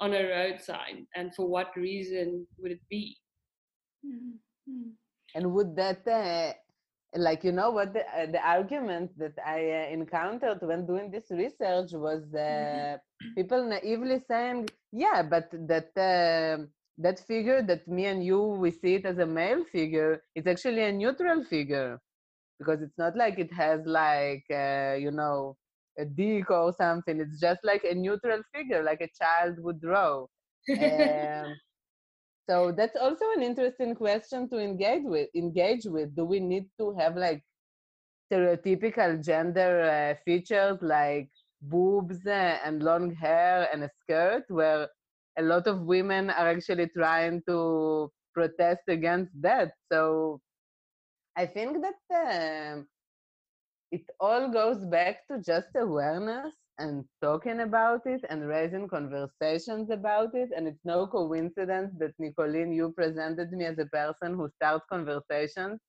on a road sign and for what reason would it be mm-hmm. and would that uh, like you know what the, uh, the argument that i uh, encountered when doing this research was uh, mm-hmm. people naively saying yeah but that um, that figure that me and you we see it as a male figure it's actually a neutral figure. Because it's not like it has like uh, you know a dick or something it's just like a neutral figure like a child would draw. Um, so that's also an interesting question to engage with engage with. Do we need to have like stereotypical gender uh, features like boobs uh, and long hair and a skirt, where a lot of women are actually trying to protest against that. So I think that um, it all goes back to just awareness and talking about it and raising conversations about it. And it's no coincidence that Nicoline, you presented me as a person who starts conversations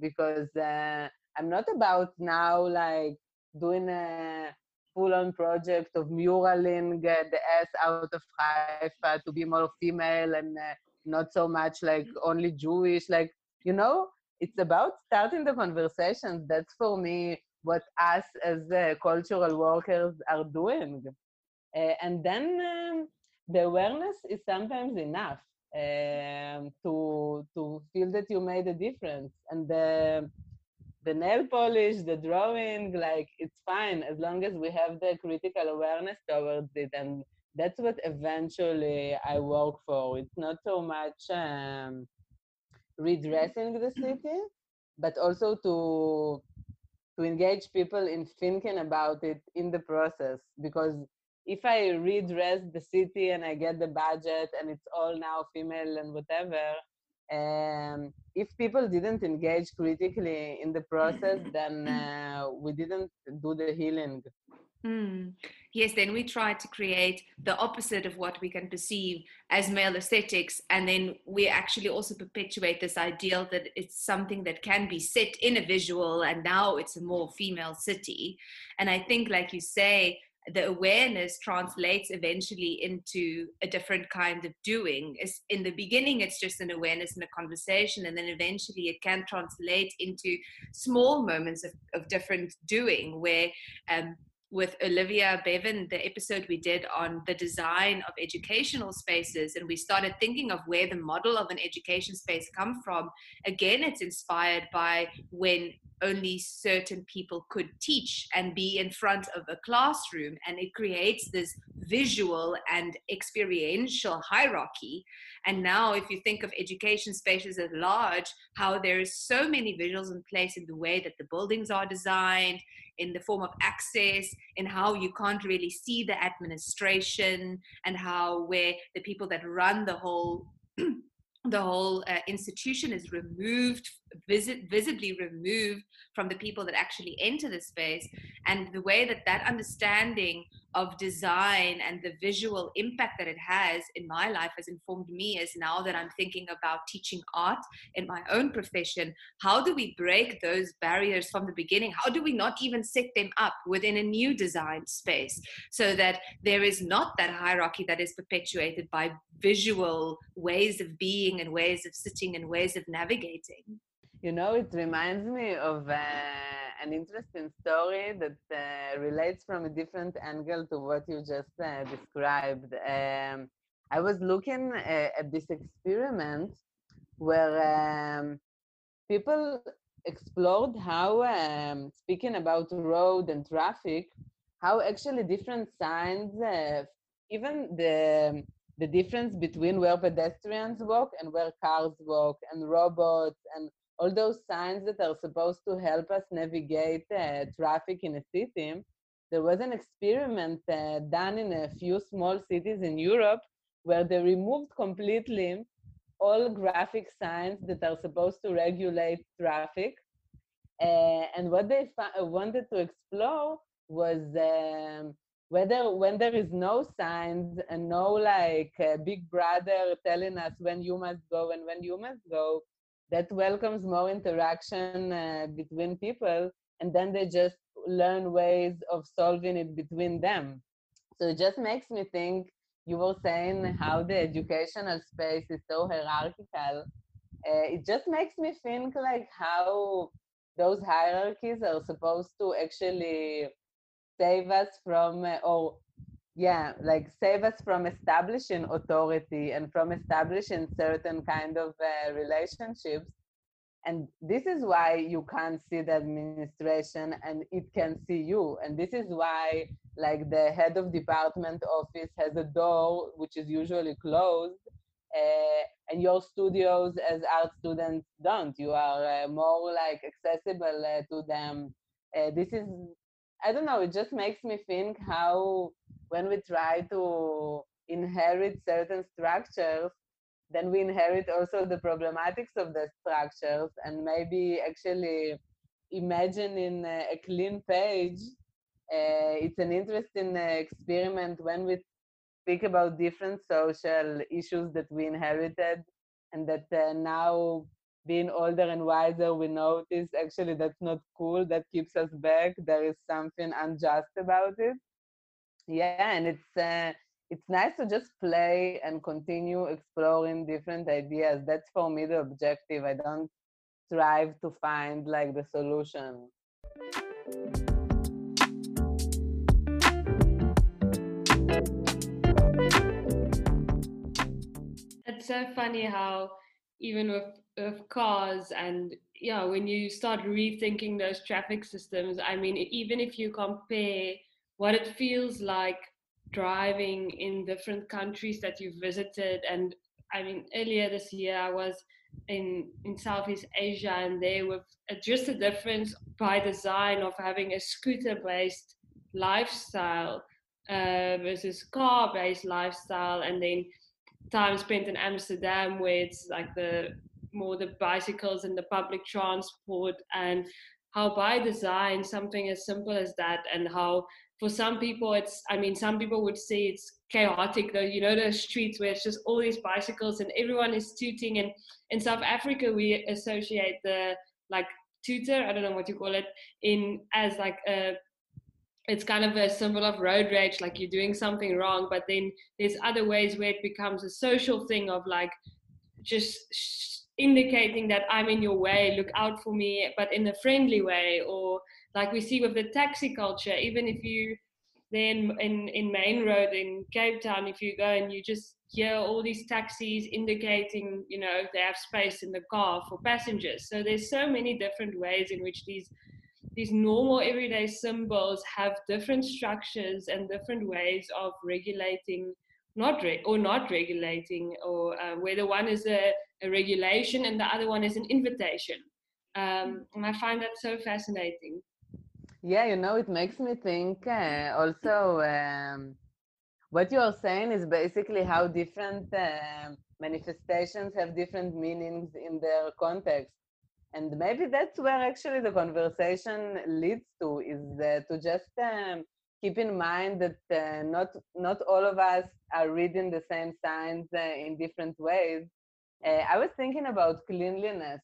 because uh, I'm not about now like doing a full-on project of muraling uh, the ass out of Haifa to be more female and uh, not so much like only Jewish. Like you know, it's about starting the conversations. That's for me what us as uh, cultural workers are doing. Uh, and then um, the awareness is sometimes enough um, to to feel that you made a difference. And the nail polish, the drawing, like it's fine as long as we have the critical awareness towards it. And that's what eventually I work for. It's not so much um, redressing the city, but also to to engage people in thinking about it in the process because if i redress the city and i get the budget and it's all now female and whatever um, if people didn't engage critically in the process then uh, we didn't do the healing Mm. Yes, then we try to create the opposite of what we can perceive as male aesthetics. And then we actually also perpetuate this ideal that it's something that can be set in a visual, and now it's a more female city. And I think, like you say, the awareness translates eventually into a different kind of doing. It's, in the beginning, it's just an awareness and a conversation, and then eventually it can translate into small moments of, of different doing where um, with Olivia Bevan, the episode we did on the design of educational spaces, and we started thinking of where the model of an education space come from. Again, it's inspired by when only certain people could teach and be in front of a classroom, and it creates this visual and experiential hierarchy. And now, if you think of education spaces at large, how there is so many visuals in place in the way that the buildings are designed, in the form of access, in how you can't really see the administration, and how where the people that run the whole the whole uh, institution is removed, visit, visibly removed from the people that actually enter the space. And the way that that understanding of design and the visual impact that it has in my life has informed me is now that I'm thinking about teaching art in my own profession. How do we break those barriers from the beginning? How do we not even set them up within a new design space so that there is not that hierarchy that is perpetuated by visual ways of being and ways of sitting and ways of navigating? You know, it reminds me of. Uh an interesting story that uh, relates from a different angle to what you just uh, described. Um, I was looking uh, at this experiment where um, people explored how, um, speaking about road and traffic, how actually different signs, uh, even the the difference between where pedestrians walk and where cars walk, and robots and all those signs that are supposed to help us navigate uh, traffic in a city. There was an experiment uh, done in a few small cities in Europe where they removed completely all graphic signs that are supposed to regulate traffic. Uh, and what they fa- wanted to explore was um, whether when there is no signs and no like uh, big brother telling us when you must go and when you must go, that welcomes more interaction uh, between people and then they just learn ways of solving it between them. So it just makes me think you were saying how the educational space is so hierarchical. Uh, it just makes me think like how those hierarchies are supposed to actually save us from uh, or yeah like save us from establishing authority and from establishing certain kind of uh, relationships. And this is why you can't see the administration and it can see you. And this is why like the head of department office has a door which is usually closed uh, and your studios as art students don't. You are uh, more like accessible uh, to them. Uh, this is I don't know, it just makes me think how when we try to inherit certain structures, then we inherit also the problematics of the structures and maybe actually imagine in a, clean page. Uh, it's an interesting uh, experiment when we speak about different social issues that we inherited and that uh, now being older and wiser we notice actually that's not cool that keeps us back there is something unjust about it. Yeah and it's uh, it's nice to just play and continue exploring different ideas. That's for me the objective. I don't strive to find like the solution. It's so funny how even with, with cars and yeah when you start rethinking those traffic systems i mean even if you compare what it feels like driving in different countries that you've visited and i mean earlier this year i was in in southeast asia and there was just a difference by design of having a scooter based lifestyle uh, versus car based lifestyle and then time spent in amsterdam where it's like the more the bicycles and the public transport and how by design something as simple as that and how for some people it's i mean some people would say it's chaotic though you know the streets where it's just all these bicycles and everyone is tooting and in south africa we associate the like tutor i don't know what you call it in as like a it's kind of a symbol of road rage like you're doing something wrong but then there's other ways where it becomes a social thing of like just indicating that i'm in your way look out for me but in a friendly way or like we see with the taxi culture even if you then in in main road in cape town if you go and you just hear all these taxis indicating you know they have space in the car for passengers. So there's so many different ways in which these these normal everyday symbols have different structures and different ways of regulating not re- or not regulating or uh, whether one is a, a regulation and the other one is an invitation um, and i find that so fascinating yeah, you know, it makes me think uh, also um, what you are saying is basically how different uh, manifestations have different meanings in their context. And maybe that's where actually the conversation leads to is uh, to just um, keep in mind that uh, not not all of us are reading the same signs uh, in different ways. Uh, I was thinking about cleanliness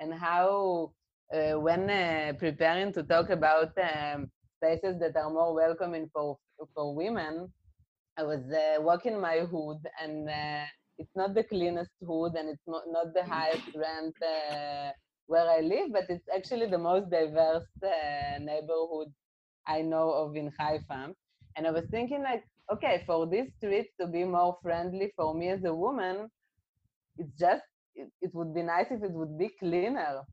and how uh, when uh, preparing to talk about um, spaces that are more welcoming for for women, I was uh, walking my hood, and uh, it's not the cleanest hood, and it's not, not the highest rent uh, where I live, but it's actually the most diverse uh, neighborhood I know of in Haifa. And I was thinking, like, okay, for this street to be more friendly for me as a woman, it's just it, it would be nice if it would be cleaner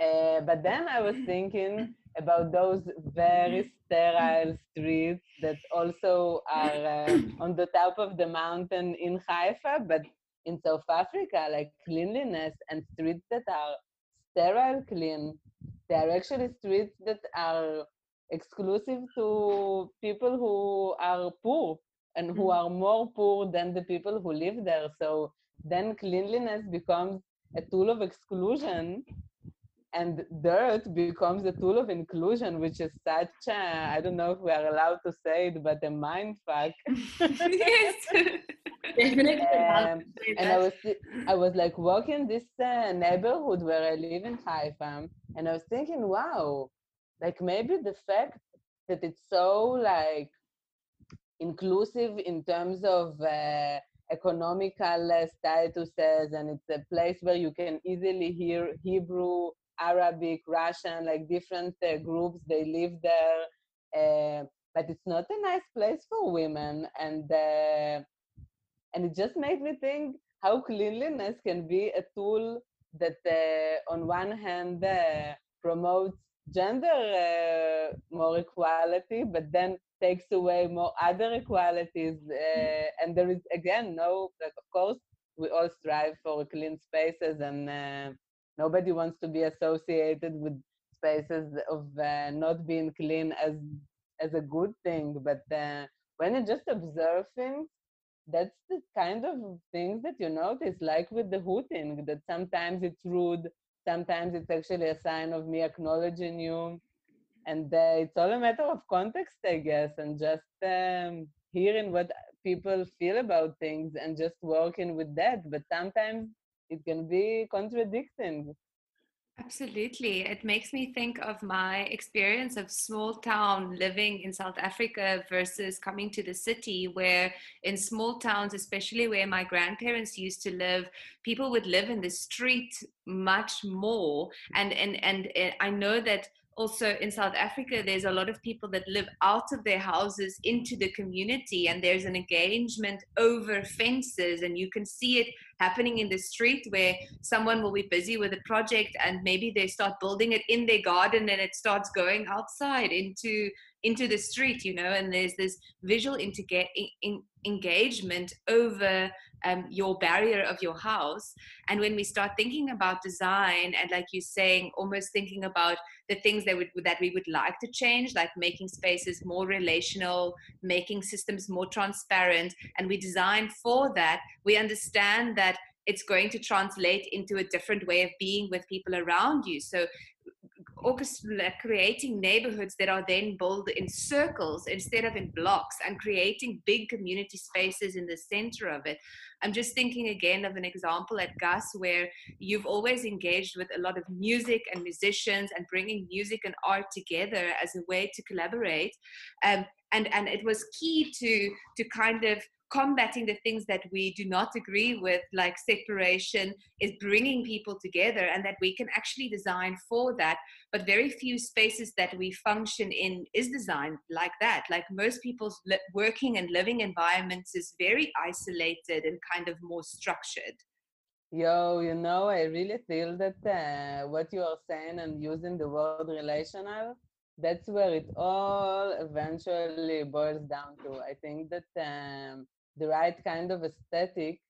uh, but then I was thinking about those very sterile streets that also are uh, on the top of the mountain in Haifa, but in South Africa, like cleanliness and streets that are sterile clean, they are actually streets that are exclusive to people who are poor and who mm. are more poor than the people who live there. So then cleanliness becomes a tool of exclusion and dirt becomes a tool of inclusion, which is such a, I don't know if we are allowed to say it, but a mind fuck. yes. um, and I was I was like walking this uh, neighborhood where I live in Haifa, and I was thinking, wow, like maybe the fact that it's so like inclusive in terms of uh, economical uh, statuses, and it's a place where you can easily hear Hebrew Arabic, Russian, like different uh, groups. They live there, uh, but it's not a nice place for women. And uh, and it just made me think how cleanliness can be a tool that, uh, on one hand, uh, promotes gender uh, more equality, but then takes away more other equalities. and there is again no, like of course, we all strive for clean spaces and nobody wants to be associated with spaces of uh, not being clean as as a good thing, but uh, when you just observe things, that's the kind of things that you notice, like with the hooting, that sometimes it's rude, sometimes it's actually a sign of me acknowledging you. And uh, it's all a matter of context, I guess, and just um, hearing what people feel about things and just working with that. But sometimes it can be contradicting. Absolutely. It makes me think of my experience of small town living in South Africa versus coming to the city, where in small towns, especially where my grandparents used to live, people would live in the street much more. And, and, and eh, I know that also in South Africa, there's a lot of people that live out of their houses into the community, and there's an engagement over fences, and you can see it happening in the street where someone will be busy with a project and maybe they start building it in their garden and it starts going outside into into the street you know and there's this visual integra- in, engagement over um, your barrier of your house. And when we start thinking about design and like you're saying almost thinking about the things that would that we would like to change like making spaces more relational making systems more transparent and we design for that we understand that it's going to translate into a different way of being with people around you. So creating neighborhoods that are then built in circles instead of in blocks and creating big community spaces in the center of it. I'm just thinking again of an example at GUS where you've always engaged with a lot of music and musicians and bringing music and art together as a way to collaborate. Um, and, and it was key to, to kind of combating the things that we do not agree with, like separation, is bringing people together and that we can actually design for that. But very few spaces that we function in is designed like that. Like most people's working and living environments is very isolated and kind of more structured. Yo, you know, I really feel that uh, what you are saying and using the word relational, that's where it all eventually boils down to. I think that um, the right kind of aesthetic,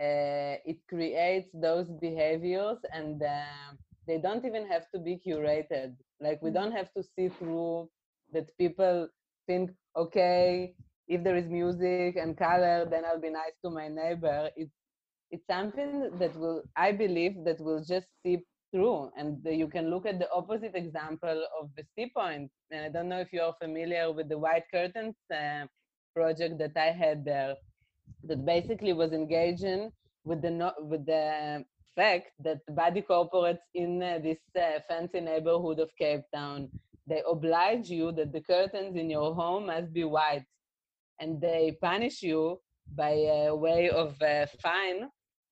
uh, it creates those behaviors and uh, they don't even have to be curated. Like we mm. don't have to see through that people think, okay, if there is music and color, then I'll be nice to my neighbor. It's it's something that will, I believe, that will just seep through. And you can look at the opposite example of the sea point. And I don't know if you're familiar with the white curtains uh, project that I had there that basically was engaging with the with the fact that the body corporates in uh, this uh, fancy neighborhood of Cape Town they oblige you that the curtains in your home must be white, and they punish you by a way of uh, fine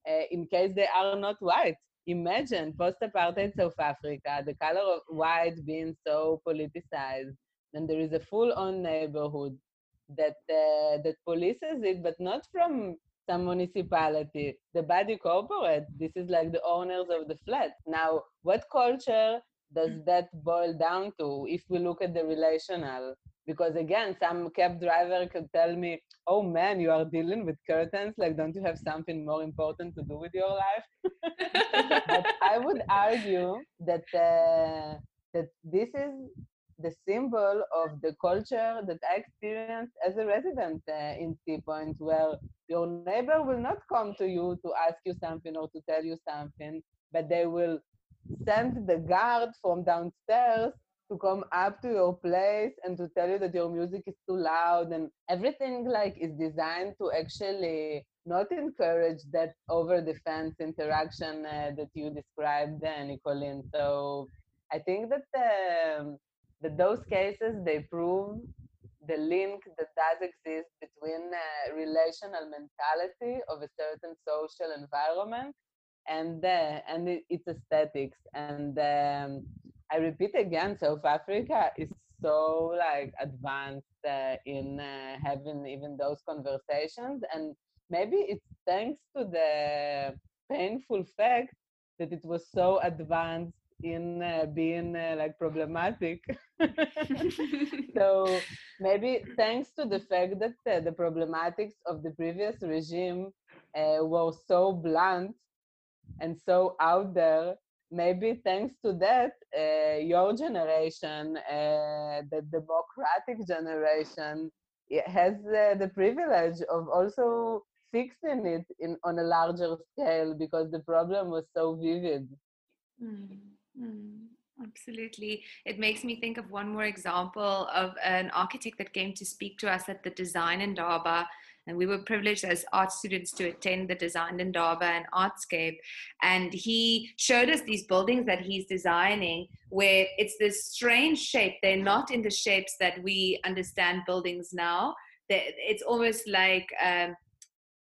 uh, in case they are not white. Imagine post-apartheid South Africa, the color of white being so politicized, and there is a full-on neighborhood that uh, that polices it, but not from some municipality, the body corporate. This is like the owners of the flat. Now, what culture does mm. that boil down to if we look at the relational? Because again, some cab driver could tell me, oh man, you are dealing with curtains. Like, don't you have something more important to do with your life? but I would argue that, uh, that this is the symbol of the culture that I experienced as a resident uh, in Sea Point, where your neighbor will not come to you to ask you something or to tell you something, but they will send the guard from downstairs to come up to your place and to tell you that your music is too loud and everything like is designed to actually not encourage that over the fence interaction uh, that you described, uh, Nicoline. So I think that um, that those cases they prove the link that does exist between uh, relational mentality of a certain social environment and uh, and it, its aesthetics. And um, i repeat again south africa is so like advanced uh, in uh, having even those conversations. And maybe it's thanks to the painful fact that it was so advanced in uh, being uh, like problematic. so maybe thanks to the fact that uh, the problematics of the previous regime uh, were so blunt and so out there, maybe thanks to that, uh, your generation, uh, the democratic generation, has uh, the privilege of also fixing it in on a larger scale because the problem was so vivid. Mm, mm, absolutely. It makes me think of one more example of an architect that came to speak to us at the Design Indaba and we were privileged as art students to attend the Design Indaba and Artscape. And he showed us these buildings that he's designing where it's this strange shape. They're not in the shapes that we understand buildings now. It's almost like um,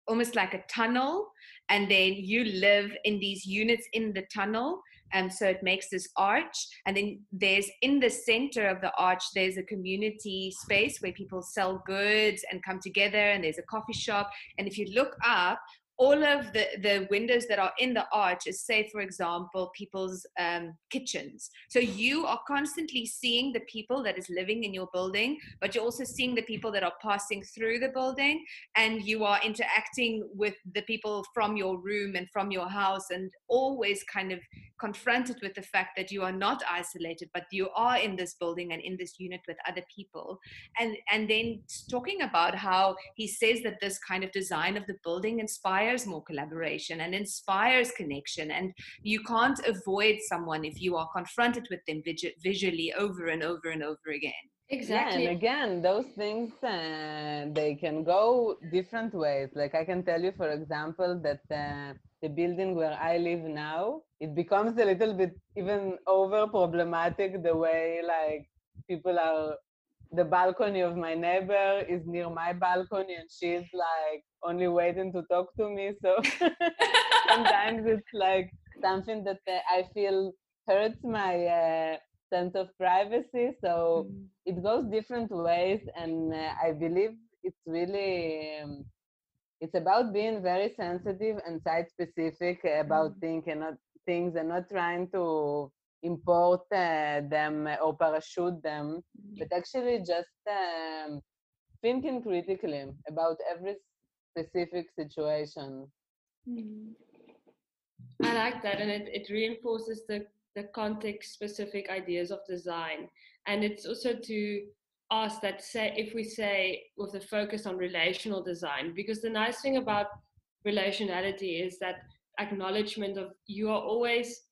almost like a tunnel, and then you live in these units in the tunnel and so it makes this arch and then there's in the center of the arch there's a community space where people sell goods and come together and there's a coffee shop. And if you look up all of the, the windows that are in the arch is say for example people's um, kitchens. So you are constantly seeing the people that is living in your building but you're also seeing the people that are passing through the building and you are interacting with the people from your room and from your house and always kind of confronted with the fact that you are not isolated but you are in this building and in this unit with other people. And and then talking about how he says that this kind of design of the building inspires inspires more collaboration and inspires connection. And you can't avoid someone if you are confronted with them visually over and over and over again. Exactly. Yeah, and again, those things uh, they can go different ways. Like I can tell you, for example, that uh, the building where I live now, it becomes a little bit even over problematic the way like people are the balcony of my neighbor is near my balcony and she's like only waiting to talk to me so sometimes it's like something that uh, i feel hurts my uh, sense of privacy so mm. it goes different ways and uh, i believe it's really um, it's about being very sensitive and site specific about mm. things and not things and not trying to import uh, them or parachute them, mm-hmm. but actually just um, thinking critically about every specific situation. Mm. I like that, and it, it reinforces the, the context specific ideas of design. And it's also to ask that, say, if we say with the focus on relational design, because the nice thing about relationality is that acknowledgement of you are always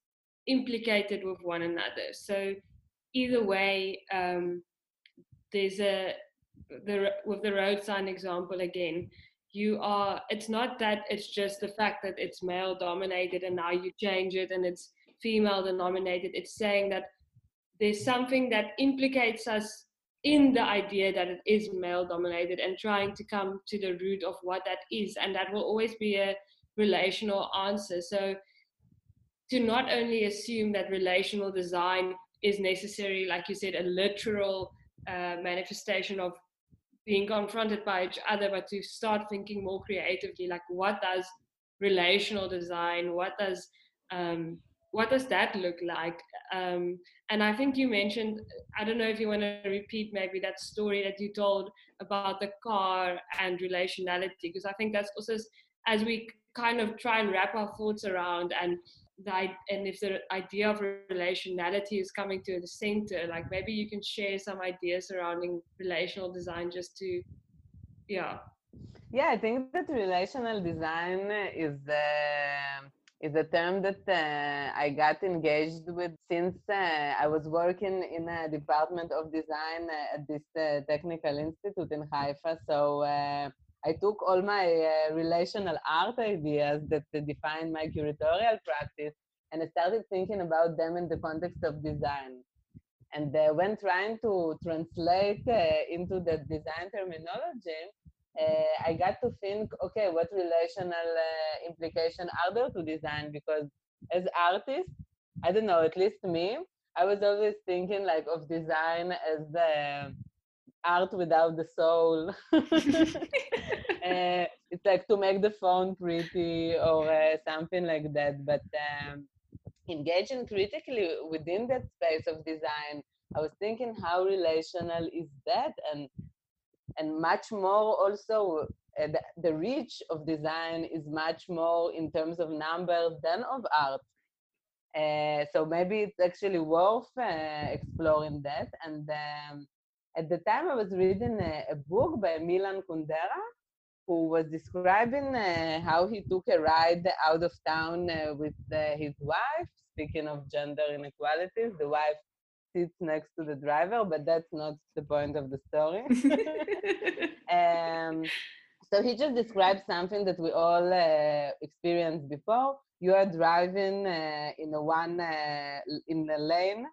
implicated with one another. So either way, um, there's a the with the road sign example again. You are. It's not that it's just the fact that it's male dominated and now you change it and it's female dominated. It's saying that there's something that implicates us in the idea that it is male dominated and trying to come to the root of what that is and that will always be a relational answer so to not only assume that relational design is necessary, like you said, a literal uh, manifestation of being confronted by each other, but to start thinking more creatively, like what does relational design, what does um, what does that look like? Um, and I think you mentioned, I don't know if you want to repeat maybe that story that you told about the car and relationality, because I think that's also as we kind of try and wrap our thoughts around and the, and if the idea of relationality is coming to the center like maybe you can share some ideas surrounding relational design just to yeah. Yeah i think that relational design is is a term that uh, i got engaged with since uh, i was working in a department of design at this uh, technical institute in haifa. So uh, I took all my uh, relational art ideas that uh, define my curatorial practice and I started thinking about them in the context of design. And uh, when trying to translate uh, into the design terminology, uh, I got to think, okay, what relational uh, implication are there to design? Because as artists, I don't know, at least me, I was always thinking like of design as the art without the soul. uh, it's like to make the phone pretty or uh, something like that. But um, engaging critically within that space of design, I was thinking how relational is that, and and much more also uh, the, the reach of design is much more in terms of numbers than of art Uh, so maybe it's actually worth uh, exploring that. And um, at the time, I was reading a, a book by Milan Kundera, who was describing uh, how he took a ride out of town uh, with uh, his wife. Speaking of gender inequalities, the wife sits next to the driver, but that's not the point of the story. um, so he just described something that we all uh, experienced before. You are driving uh, in a one uh, in a lane,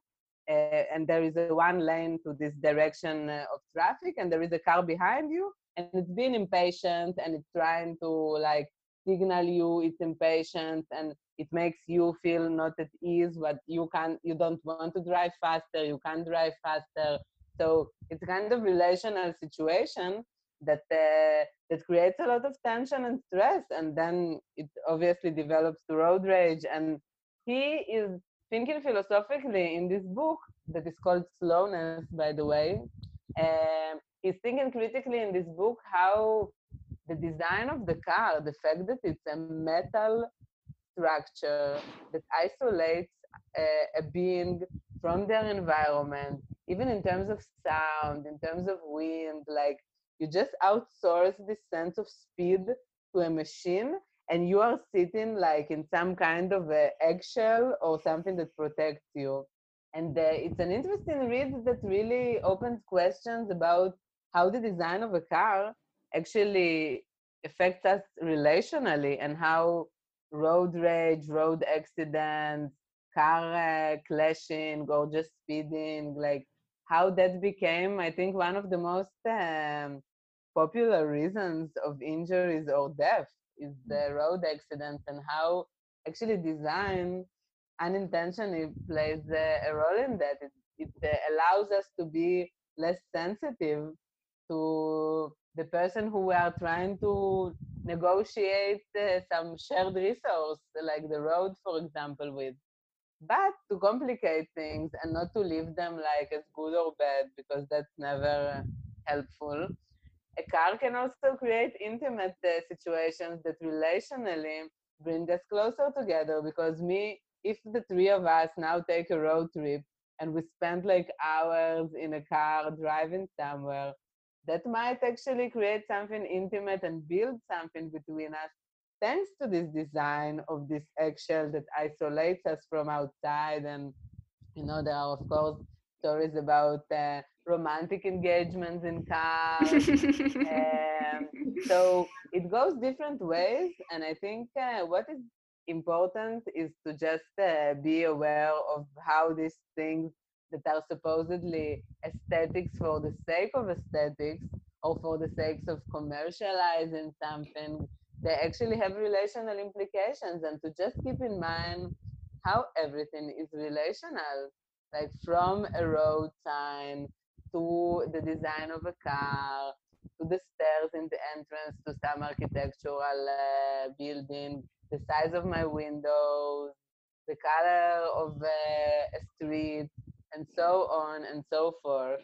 uh, and there is a one lane to this direction uh, of traffic, and there is a car behind you, and it's being impatient, and it's trying to like signal you it's impatient, and it makes you feel not at ease. But you can you don't want to drive faster, you can't drive faster. So it's kind of relational situation that uh, that creates a lot of tension and stress and then it obviously develops to road rage and he is thinking philosophically in this book that is called slowness by the way um, he's thinking critically in this book how the design of the car the fact that it's a metal structure that isolates a, a being from their environment even in terms of sound in terms of wind like you just outsource this sense of speed to a machine and you are sitting like in some kind of eggshell or something that protects you and uh, it's an interesting read that really opens questions about how the design of a car actually affects us relationally and how road rage road accidents car uh, clashing or just speeding like how that became i think one of the most um, popular reasons of injuries or death is the mm. road accidents and how actually design unintentionally plays a, role in that. It, it uh, allows us to be less sensitive to the person who we are trying to negotiate uh, some shared resource, like the road, for example, with. But to complicate things and not to leave them like as good or bad, because that's never helpful a car can also create intimate uh, situations that relationally bring us closer together because me if the three of us now take a road trip and we spend like hours in a car driving somewhere that might actually create something intimate and build something between us thanks to this design of this eggshell that isolates us from outside and you know there are of course stories about uh, romantic engagements in cars. um, so it goes different ways, and I think uh, what is important is to just uh, be aware of how these things that are supposedly aesthetics for the sake of aesthetics or for the sake of commercializing something, they actually have relational implications, and to just keep in mind how everything is relational like from a road sign to the design of a car, to the stairs in the entrance to some architectural uh, building, the size of my windows, the color of uh, a street, and so on and so forth.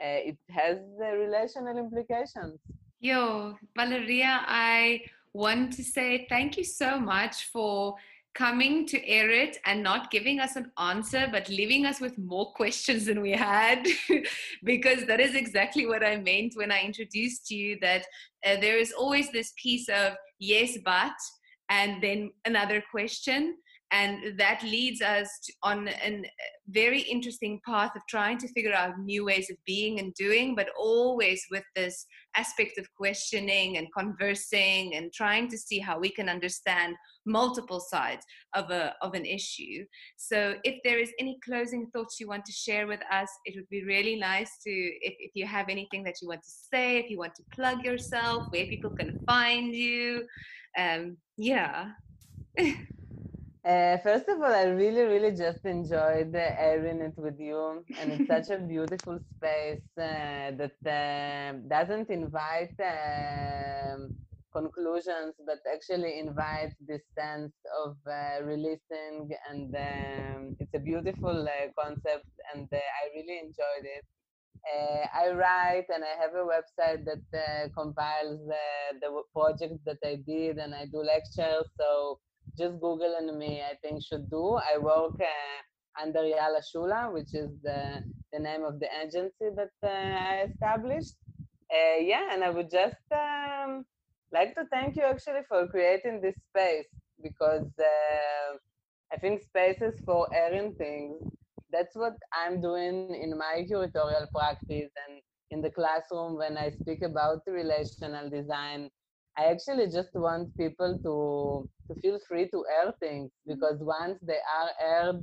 Uh, it has the relational implications. Yo, Valeria, I want to say thank you so much for coming to air it and not giving us an answer, but leaving us with more questions than we had, because that is exactly what I meant when I introduced you that uh, there is always this piece of yes, but, and then another question and that leads us to, on a very interesting path of trying to figure out new ways of being and doing but always with this aspect of questioning and conversing and trying to see how we can understand multiple sides of a of an issue. So if there is any closing thoughts you want to share with us it would be really nice to if, if you have anything that you want to say if you want to plug yourself where people can find you. Um yeah Uh, first of all, I really, really just enjoyed uh, airing it with you, and it's such a beautiful space uh, that uh, doesn't invite um, conclusions, but actually invites this sense of uh, releasing, and um, it's a beautiful uh, concept, and I really enjoyed it. I write and I have a website that compiles the projects that I did, and I do lectures. So just Google and me, I think, should do. I work uh, under Yala Shula, which is the, the name of the agency that uh, I established. Uh, yeah, and I would just um, like to thank you actually for creating this space because uh, I think spaces for airing things, that's what I'm doing in my curatorial practice and in the classroom when I speak about relational design. I actually just want people to to feel free to air things because once they are aired,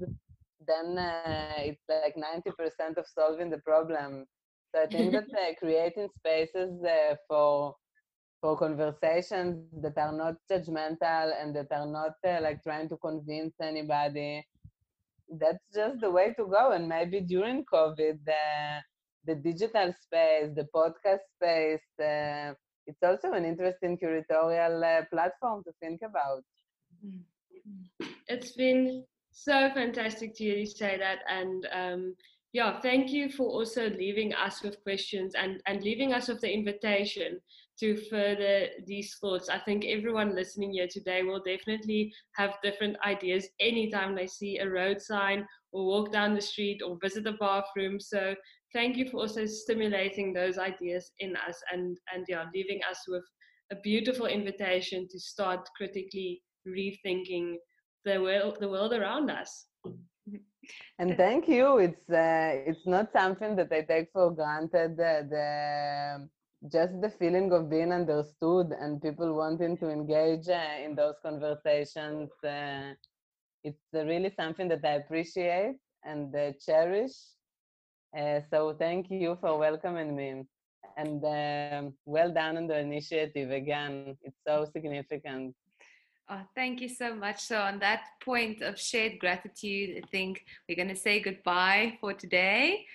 then uh, it's like 90% of solving the problem. So I think that uh, creating spaces uh, for for conversations that are not judgmental and that are not uh, like trying to convince anybody. That's just the way to go. And maybe during COVID, the the digital space, the podcast space, uh, it's also an interesting curatorial uh, platform to think about. It's been so fantastic to hear you say that, and um, yeah, thank you for also leaving us with questions and and leaving us with the invitation to further these thoughts. I think everyone listening here today will definitely have different ideas anytime they see a road sign or walk down the street or visit a bathroom. So thank you for also stimulating those ideas in us and, and yeah, leaving us with a beautiful invitation to start critically rethinking the world, the world around us. And thank you. It's uh, it's not something that I take for granted. The, the just the feeling of being understood and people wanting to engage uh, in those conversations uh, it's really something that i appreciate and uh, cherish uh, so thank you for welcoming me and um, well done on the initiative again it's so significant Oh, thank you so much. So, on that point of shared gratitude, I think we're going to say goodbye for today.